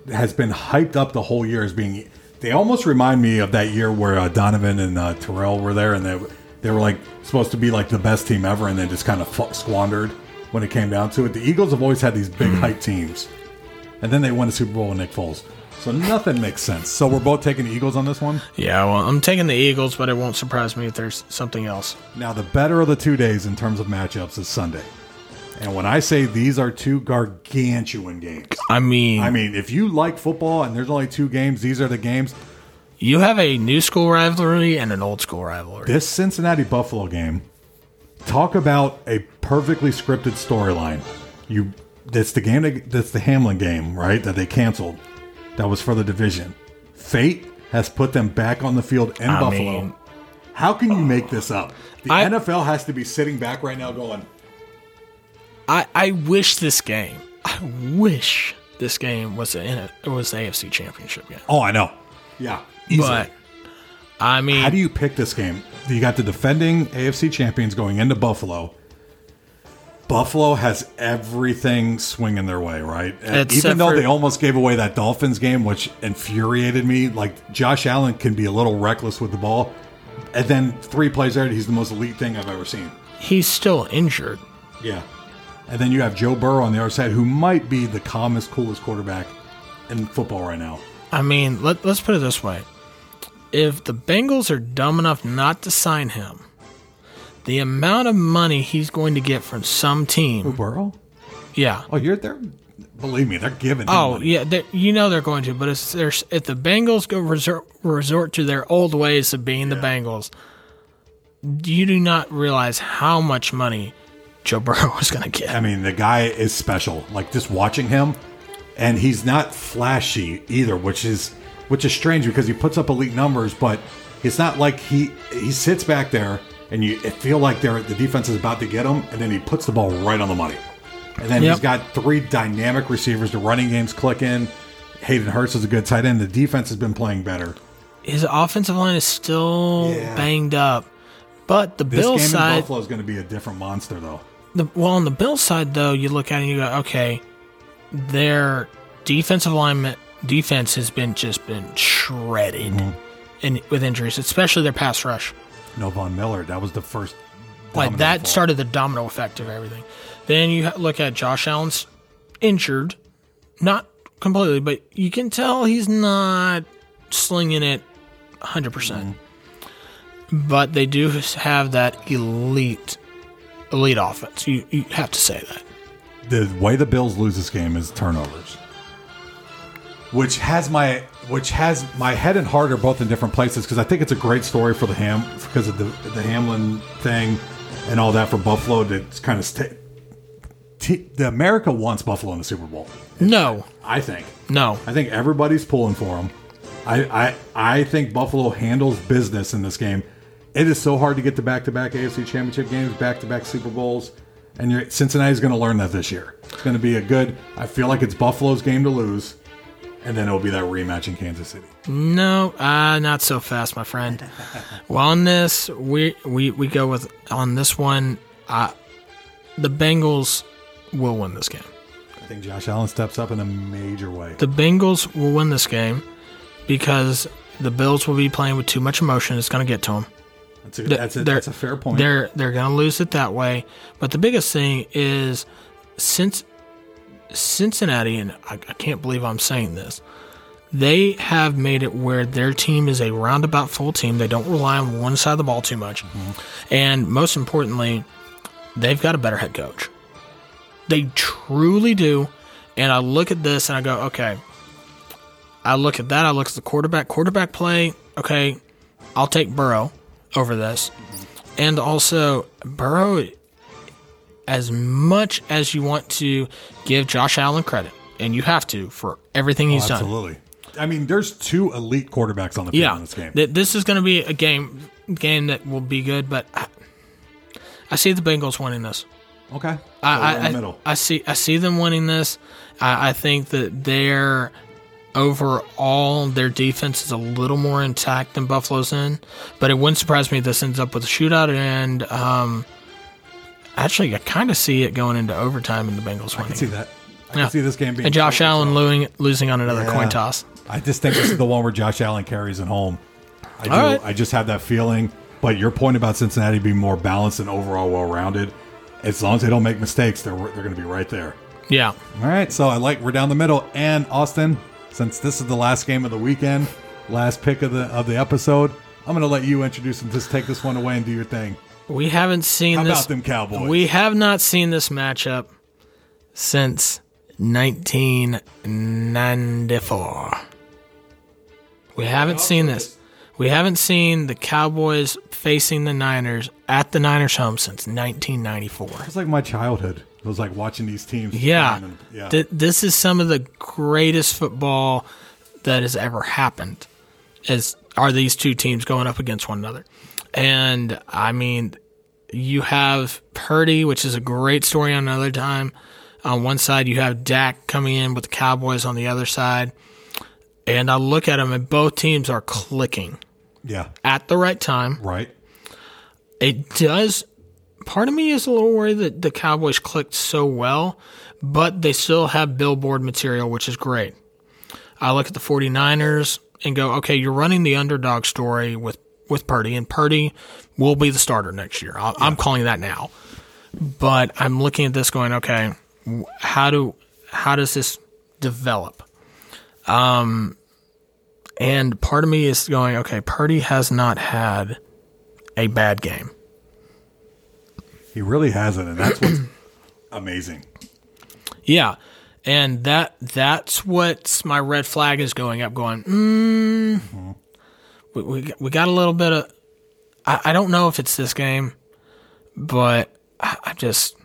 has been hyped up the whole year as being. They almost remind me of that year where uh, Donovan and uh, Terrell were there, and they they were like supposed to be like the best team ever, and then just kind of squandered when it came down to it. The Eagles have always had these big hype teams, and then they won a Super Bowl with Nick Foles. So nothing makes sense. So we're both taking the Eagles on this one. Yeah, well, I'm taking the Eagles, but it won't surprise me if there's something else. Now, the better of the two days in terms of matchups is Sunday. And when I say these are two gargantuan games, I mean, I mean, if you like football and there's only two games, these are the games. you have a new school rivalry and an old school rivalry. This Cincinnati Buffalo game, talk about a perfectly scripted storyline. You, that's the game, that, that's the Hamlin game, right? That they canceled. That was for the division. Fate has put them back on the field in I Buffalo. mean- How can you make this up? The I- NFL has to be sitting back right now going, I, I wish this game, I wish this game was in it. It was the AFC Championship game. Oh, I know. Yeah. Easily. But I mean, How do you pick this game? You got the defending AFC champions going into Buffalo. Buffalo has everything swinging their way, right? Except Even though they almost gave away that Dolphins game, which infuriated me. Like Josh Allen can be a little reckless with the ball, and then three plays there, he's the most elite thing I've ever seen. he's still injured. Yeah. And then you have Joe Burrow on the other side, who might be the calmest, coolest quarterback in football right now. I mean, let, let's put it this way. If the Bengals are dumb enough not to sign him, the amount of money he's going to get from some team, Burrow? yeah. Oh, you're there. Believe me, they're giving. him Oh money. yeah, they- you know they're going to. But if there's if the Bengals go resort resort to their old ways of being the Bengals, you do not realize how much money Joe Burrow is going to get. I mean, the guy is special. Like just watching him, and he's not flashy either, which is which is strange because he puts up elite numbers, but it's not like he he sits back there and you feel like they're the defense is about to get him, and then he puts the ball right on the money, and then Yep. he's got three dynamic receivers. The running game's clicking. Hayden Hurst is a good tight end. The defense has been playing better. His offensive line is still Yeah. banged up, but the This Bills game in side, Buffalo is going to be a different monster, though. the, well, on the Bills side though, you look at it and you go, okay, their defensive alignment defense has been just been shredded, Mm-hmm. in, with injuries, especially their pass rush. No Von Miller. That was the first. like that fall. started the domino effect of everything. Then you look at Josh Allen's injured, not completely, but you can tell he's not slinging it 100%. percent mm-hmm. But they do have that elite elite offense. You you have to say that. the way the Bills lose this game is turnovers, which has my which has my head and heart are both in different places because I think it's a great story for the Ham because of the the Hamlin thing and all that for Buffalo to kind of stay. T- the America wants Buffalo in the Super Bowl. No. I think. No. I think everybody's pulling for them. I, I I think Buffalo handles business in this game. It is so hard to get to back-to-back AFC Championship games, back-to-back Super Bowls, and Cincinnati's going to learn that this year. It's going to be a good. I feel like it's Buffalo's game to lose, and then it'll be that rematch in Kansas City. No, uh, not so fast, my friend. well, on this, we, we, we go with on this one, uh, the Bengals will win this game. I think Josh Allen steps up in a major way. The Bengals will win this game because the Bills will be playing with too much emotion. It's going to get to them. That's a, that's a, that's a fair point. They're they're going to lose it that way. But the biggest thing is since Cincinnati, and I, I can't believe I'm saying this, they have made it where their team is a roundabout full team. They don't rely on one side of the ball too much, mm-hmm. and most importantly, they've got a better head coach. They truly do. And I look at this and I go, okay. I look at that. I look at the quarterback. Quarterback play. Okay, I'll take Burrow over this. Mm-hmm. And also, Burrow, as much as you want to give Josh Allen credit, and you have to for everything he's done. Absolutely. I mean, there's two elite quarterbacks on the field Yeah, in this game. Th- this is going to be a game game that will be good, but I, I see the Bengals winning this. okay. I, So I. I, I see I see them winning this. I, I think that their overall their defense is a little more intact than Buffalo's in, but it wouldn't surprise me if this ends up with a shootout. And um, actually, I kind of see it going into overtime and the Bengals I can see that. I Yeah. see this game being And Josh Allen losing losing on another Yeah. coin toss. I just think this is the one where Josh Allen carries it home. I do. Right. I just have that feeling. But your point about Cincinnati being more balanced and overall well rounded, as long as they don't make mistakes, they're they're going to be right there. Yeah. All right, so I like we're down the middle. And Austin, since this is the last game of the weekend, last pick of the of the episode, I'm going to let you introduce and just take this one away and do your thing. We haven't seen How this. about them Cowboys? We have not seen this matchup since 1994. We haven't seen this. We haven't seen the Cowboys facing the Niners at the Niners home since 1994. It's like my childhood. It was like watching these teams. Yeah. and- yeah. Th- this is some of the greatest football that has ever happened. Is are these two teams going up against one another? And I mean, you have Purdy, which is a great story on another time. On one side, you have Dak coming in with the Cowboys on the other side. And I look at them, and both teams are clicking yeah. at the right time. Right. It does. Part of me is a little worried that the Cowboys clicked so well, but they still have billboard material, which is great. I look at the 49ers and go, okay, you're running the underdog story with, with Purdy, and Purdy will be the starter next year. i I'm calling that now. But I'm looking at this going, okay, how do how does this develop? Um, and part of me is going, okay, Purdy has not had a bad game. He really hasn't, and that's what's amazing. Yeah. And that that's what's my red flag is going up, going, mm, we, we, we got a little bit of, I, I don't know if it's this game, but I, I just,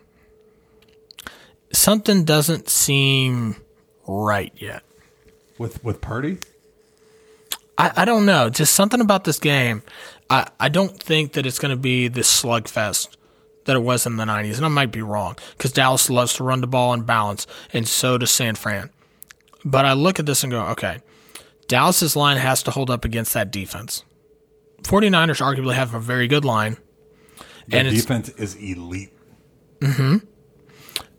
something doesn't seem right yet. With with Purdy, I, I don't know. Just something about this game. I, I don't think that it's going to be this slugfest that it was in the 90s. And I might be wrong because Dallas loves to run the ball and balance, and so does San Fran. But I look at this and go, okay, Dallas's line has to hold up against that defense. 49ers arguably have a very good line. the And defense is elite. Mm-hmm.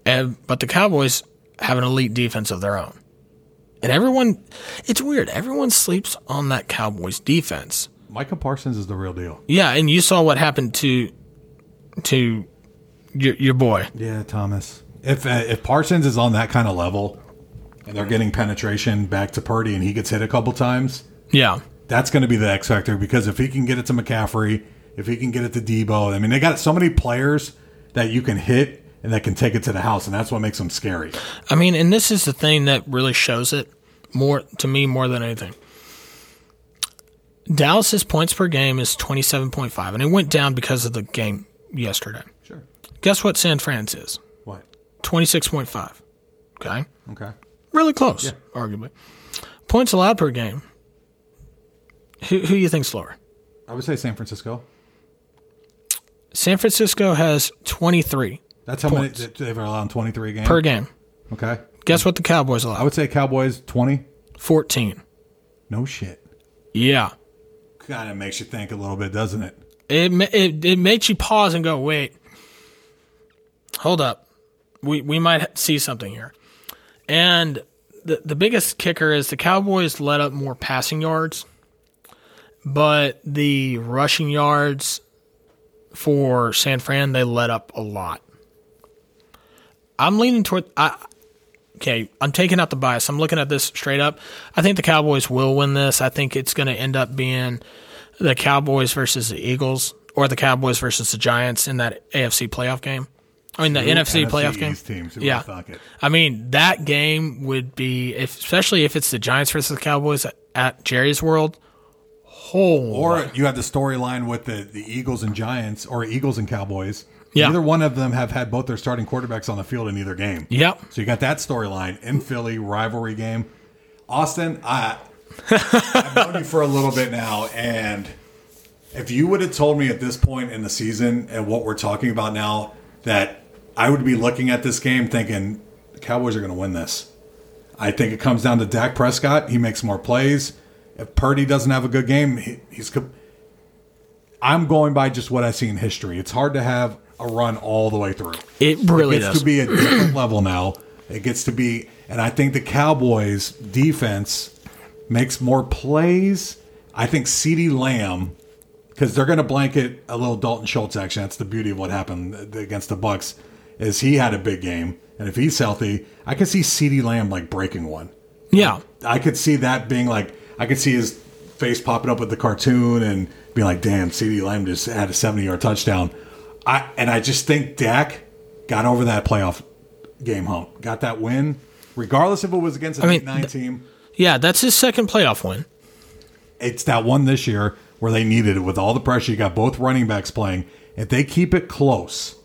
And, but the Cowboys have an elite defense of their own. And everyone, it's weird. Everyone sleeps on that Cowboys defense. Micah Parsons is the real deal. Yeah, and you saw what happened to to your, your boy. Yeah, Thomas. If uh, if Parsons is on that kind of level, and they're getting penetration back to Purdy, and he gets hit a couple times, Yeah, that's going to be the X factor. Because if he can get it to McCaffrey, if he can get it to Deebo, I mean, they got so many players that you can hit and that can take it to the house, and that's what makes them scary. I mean, and this is the thing that really shows it more to me more than anything. Dallas's points per game is twenty seven point five, and it went down because of the game yesterday. Sure. Guess what San Fran's is? What? Twenty six point five. Okay, Okay. Really close, arguably. Points allowed per game. Who who you think's lower? I would say San Francisco. San Francisco has twenty three That's how Points. many they've allowed twenty three games. per game. Okay. Guess what the Cowboys allow? I would say Cowboys twenty. Fourteen. No shit. Yeah. Kind of makes you think a little bit, doesn't it? It, it it makes you pause and go, wait, hold up, we we might see something here. And the the biggest kicker is the Cowboys let up more passing yards, but the rushing yards for San Fran they let up a lot. I'm leaning toward I. Okay, I'm taking out the bias. I'm looking at this straight up. I think the Cowboys will win this. I think it's going to end up being the Cowboys versus the Eagles or the Cowboys versus the Giants in that AFC playoff game. I mean, the NFC, playoff game. East teams. Who Yeah. would've thunk it? I mean, that game would be, if, especially if it's the Giants versus the Cowboys at, at Jerry's World. Whole Or you have the storyline with the, the Eagles and Giants, or Eagles and Cowboys, Yeah. Neither one of them have had both their starting quarterbacks on the field in either game. Yep. So you got that storyline in Philly rivalry game. Austin, I I've known you for a little bit now, and if you would have told me at this point in the season and what we're talking about now that I would be looking at this game thinking the Cowboys are going to win this. I think it comes down to Dak Prescott. He makes more plays. If Purdy doesn't have a good game, he, he's. I'm going by just what I see in history. It's hard to have a run all the way through It really it gets does. to be a different level now. It gets to be, and I think the Cowboys defense makes more plays. I think CeeDee Lamb, because they're going to blanket a little Dalton Schultz action. That's the beauty of what happened against the Bucks. Is he had a big game, and if he's healthy, I could see CeeDee Lamb like breaking one. yeah. I could see that being like I could see his face popping up with the cartoon and being like, "Damn, CeeDee Lamb just had a seventy-yard touchdown." I and I just think Dak got over that playoff game hump, got that win, regardless if it was against an I mean, eight nine team. Yeah, that's his second playoff win. It's that one this year where they needed it with all the pressure. You got both running backs playing. If they keep it close,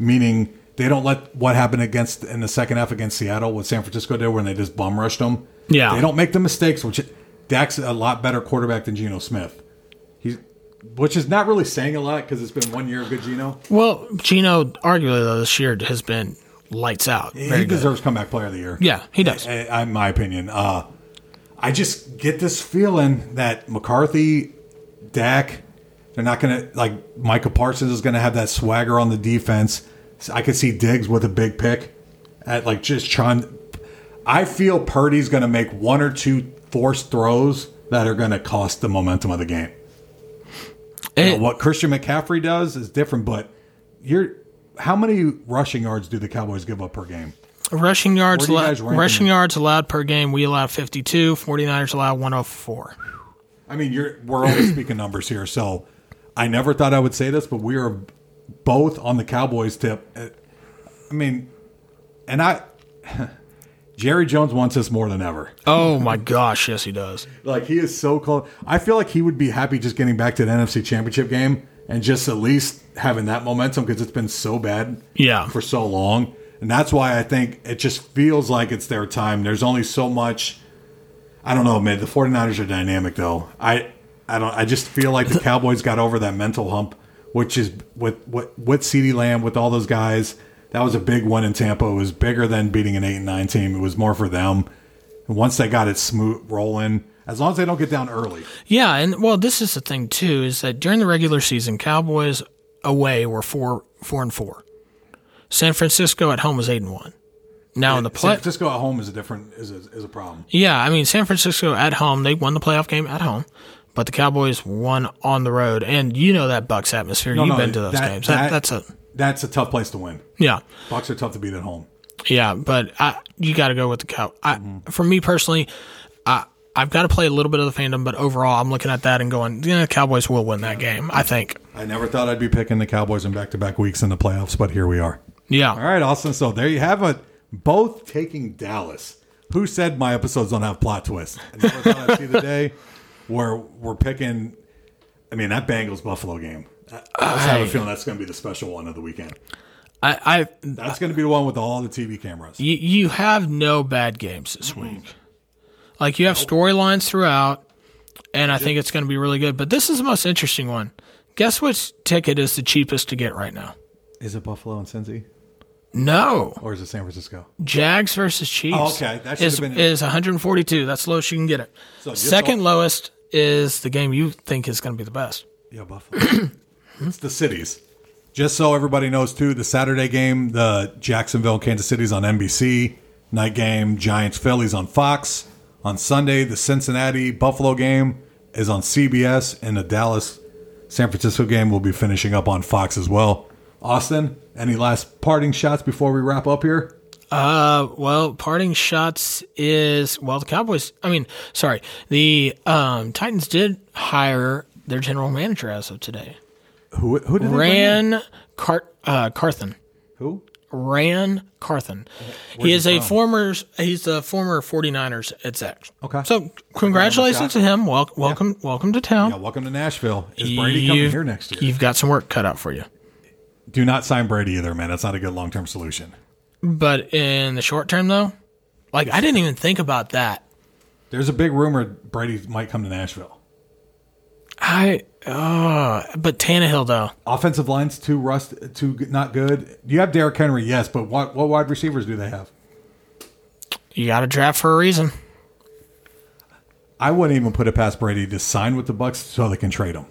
meaning they don't let what happened against in the second half against Seattle, what San Francisco did when they just bum rushed them. Yeah. they don't make the mistakes. Which Dak's a lot better quarterback than Geno Smith. He's which is not really saying a lot because it's been one year of good Geno. Well, Geno, arguably though, this year has been lights out. He good. deserves comeback player of the year. Yeah, he does. In my opinion. Uh, I just get this feeling that McCarthy, Dak, they're not going to like Michael Parsons is going to have that swagger on the defense. I could see Diggs with a big pick at like just trying. I feel Purdy's going to make one or two forced throws that are going to cost the momentum of the game. You know, what Christian McCaffrey does is different, but you're how many rushing yards do the Cowboys give up per game? rushing yards, Where do you allo- guys rank rushing yards allowed per game. We allow 52. 49ers allowed 104. I mean, you're we're only speaking numbers here, so I never thought I would say this, but we are both on the Cowboys tip. I mean, and I, Jerry Jones wants us more than ever. Oh my gosh, yes he does. Like he is so close. I feel like he would be happy just getting back to the NFC Championship game and just at least having that momentum because it's been so bad Yeah. for so long. And that's why I think it just feels like it's their time. There's only so much. I don't know, man. The 49ers are dynamic, though. I, I don't. I just feel like the Cowboys got over that mental hump, which is with what with CeeDee Lamb, with all those guys. That was a big one in Tampa. It was bigger than beating an eight and nine team. It was more for them. And once they got it smooth rolling, as long as they don't get down early, Yeah, and well, this is the thing too is that during the regular season, Cowboys away were four four and four. San Francisco at home was eight and one. Now in the play, San Francisco at home is a different is a, is a problem. yeah, I mean San Francisco at home they won the playoff game at home, but the Cowboys won on the road, and you know that Bucks atmosphere. No, You've no, been to those that- games. that- That, that's a That's a tough place to win. yeah. Bucks are tough to beat at home. Yeah, but I, you got to go with the cow. I, Mm-hmm. For me personally, I I've got to play a little bit of the fandom, but overall, I'm looking at that and going, yeah, Cowboys will win that game. I think. I never thought I'd be picking the Cowboys in back to back weeks in the playoffs, but here we are. Yeah. All right, Austin. So there you have it. Both taking Dallas. Who said my episodes don't have plot twists? I never thought I'd see the day where we're picking. I mean, that Bengals Buffalo game. I, I have a feeling that's going to be the special one of the weekend. I, I That's going to be the one with all the TV cameras. you, you have no bad games this week. Like you have storylines throughout, and I think it's going to be really good. But this is the most interesting one. Guess which ticket is the cheapest to get right now? Is it Buffalo and Cincy, No, or is it San Francisco? Jags versus oh, Chiefs. Oh, okay. That should is, have been- is 142. That's the lowest you can get it. So just Second all- lowest is the game you think is going to be the best. Yeah, Buffalo. it's the cities. Just so everybody knows, too, the Saturday game, the Jacksonville Kansas City's on NBC. Night game, Giants Phillies on Fox. On Sunday, the Cincinnati Buffalo game is on CBS, and the Dallas San Francisco game will be finishing up on Fox as well. Austin, any last parting shots before we wrap up here? Uh, well, parting shots is well, the Cowboys. I mean, sorry, the um, Titans did hire their general manager as of today. Who, who did they bring in? Ran Car- uh, Carthon. Who? Ran Carthon. Where's He is a from? former. He's the former 49ers exec. Okay. So congratulations to him. Wel- welcome, welcome to town. Yeah, welcome to Nashville. Is Brady coming You've- here next year? You've got some work cut out for you. Do not sign Brady either, man. That's not a good long term solution. But in the short term, though, like I didn't even think about that. There's a big rumor Brady might come to Nashville. I, uh, but Tannehill though, Offensive line's too rust, too not good. You have Derrick Henry, yes, but what what wide receivers do they have? you got to draft for a reason. I wouldn't even put it past Brady to sign with the Bucks so they can trade him.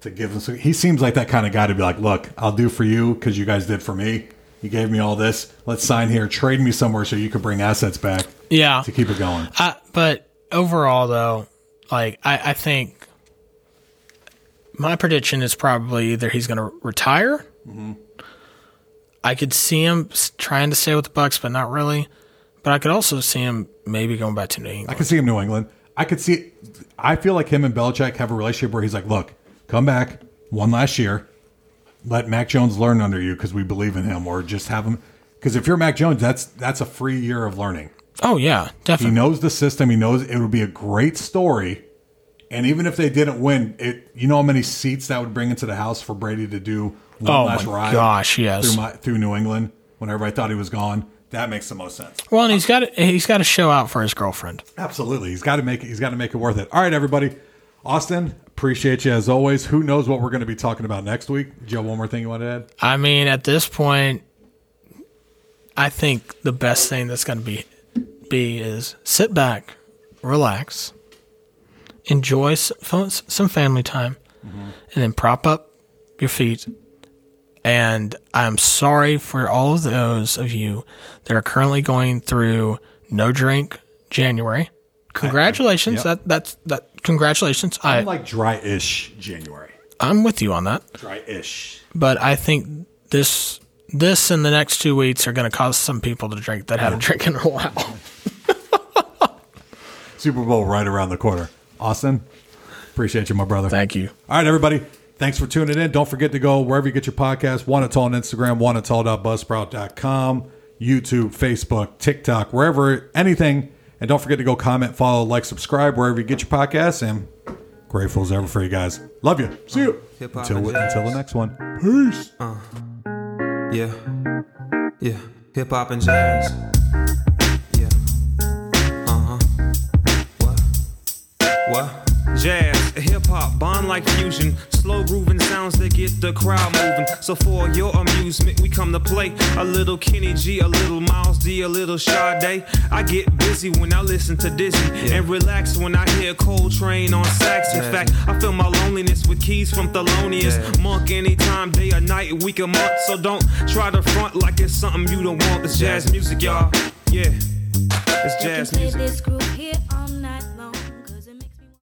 To give him, so he seems like that kind of guy to be like, look, I'll do for you because you guys did for me. You gave me all this. Let's sign here. Trade me somewhere so you can bring assets back Yeah, to keep it going. I, but overall though, like I, I think my prediction is probably either he's going to retire. Mm-hmm. I could see him trying to stay with the Bucks, but not really. But I could also see him maybe going back to New England. I could see him New England. I could see. I feel like him and Belichick have a relationship where he's like, look, come back one last year. Let Mac Jones learn under you because we believe in him, or just have him. Because if you're Mac Jones, that's that's a free year of learning. Oh yeah, definitely. He knows the system. He knows it would be a great story. And even if they didn't win, it you know how many seats that would bring into the house for Brady to do one Oh last my ride gosh, yes. through my, through New England when everybody thought he was gone. That makes the most sense. Well, and he's got he's got to show out for his girlfriend. Absolutely, he's got to make it. He's got to make it worth it. All right, everybody. Austin, appreciate you as always. Who knows what we're going to be talking about next week? Joe, one more thing you want to add? I mean, at this point, I think the best thing that's going to be be is sit back, relax, enjoy s- fo- some family time, mm-hmm. and then prop up your feet. And I'm sorry for all of those of you that are currently going through no drink January. Congratulations! Yep. That that's that. Congratulations! I I'm like dry-ish January. I'm with you on that. Dry-ish. but I think this this and the next two weeks are going to cause some people to drink that haven't drank in a while. Super Bowl right around the corner. Austin, appreciate you, my brother. Thank you. All right, everybody. Thanks for tuning in. Don't forget to go wherever you get your podcast. One at all on Instagram, one at all.buzzsprout.com, YouTube, Facebook, TikTok, wherever, anything. And don't forget to go comment, follow, like, subscribe, wherever you get your podcasts. And grateful as ever for you guys. Love you. See you. Hip-hop Until, until the next one. Peace. Yeah. Yeah. Hip hop and jazz. Yeah. Uh huh. What? What? Jazz, hip hop, bond like fusion. Slow grooving sounds that get the crowd moving. So for your amusement, we come to play a little Kenny G, a little Miles D, a little Sade. I get busy when I listen to Dizzy and relax when I hear Coltrane on sax. In fact, I feel my loneliness with keys from Thelonious Monk anytime, day or night, week or month. So don't try to front like it's something you don't want. It's jazz music, y'all. Yeah, it's jazz music. this group here uh,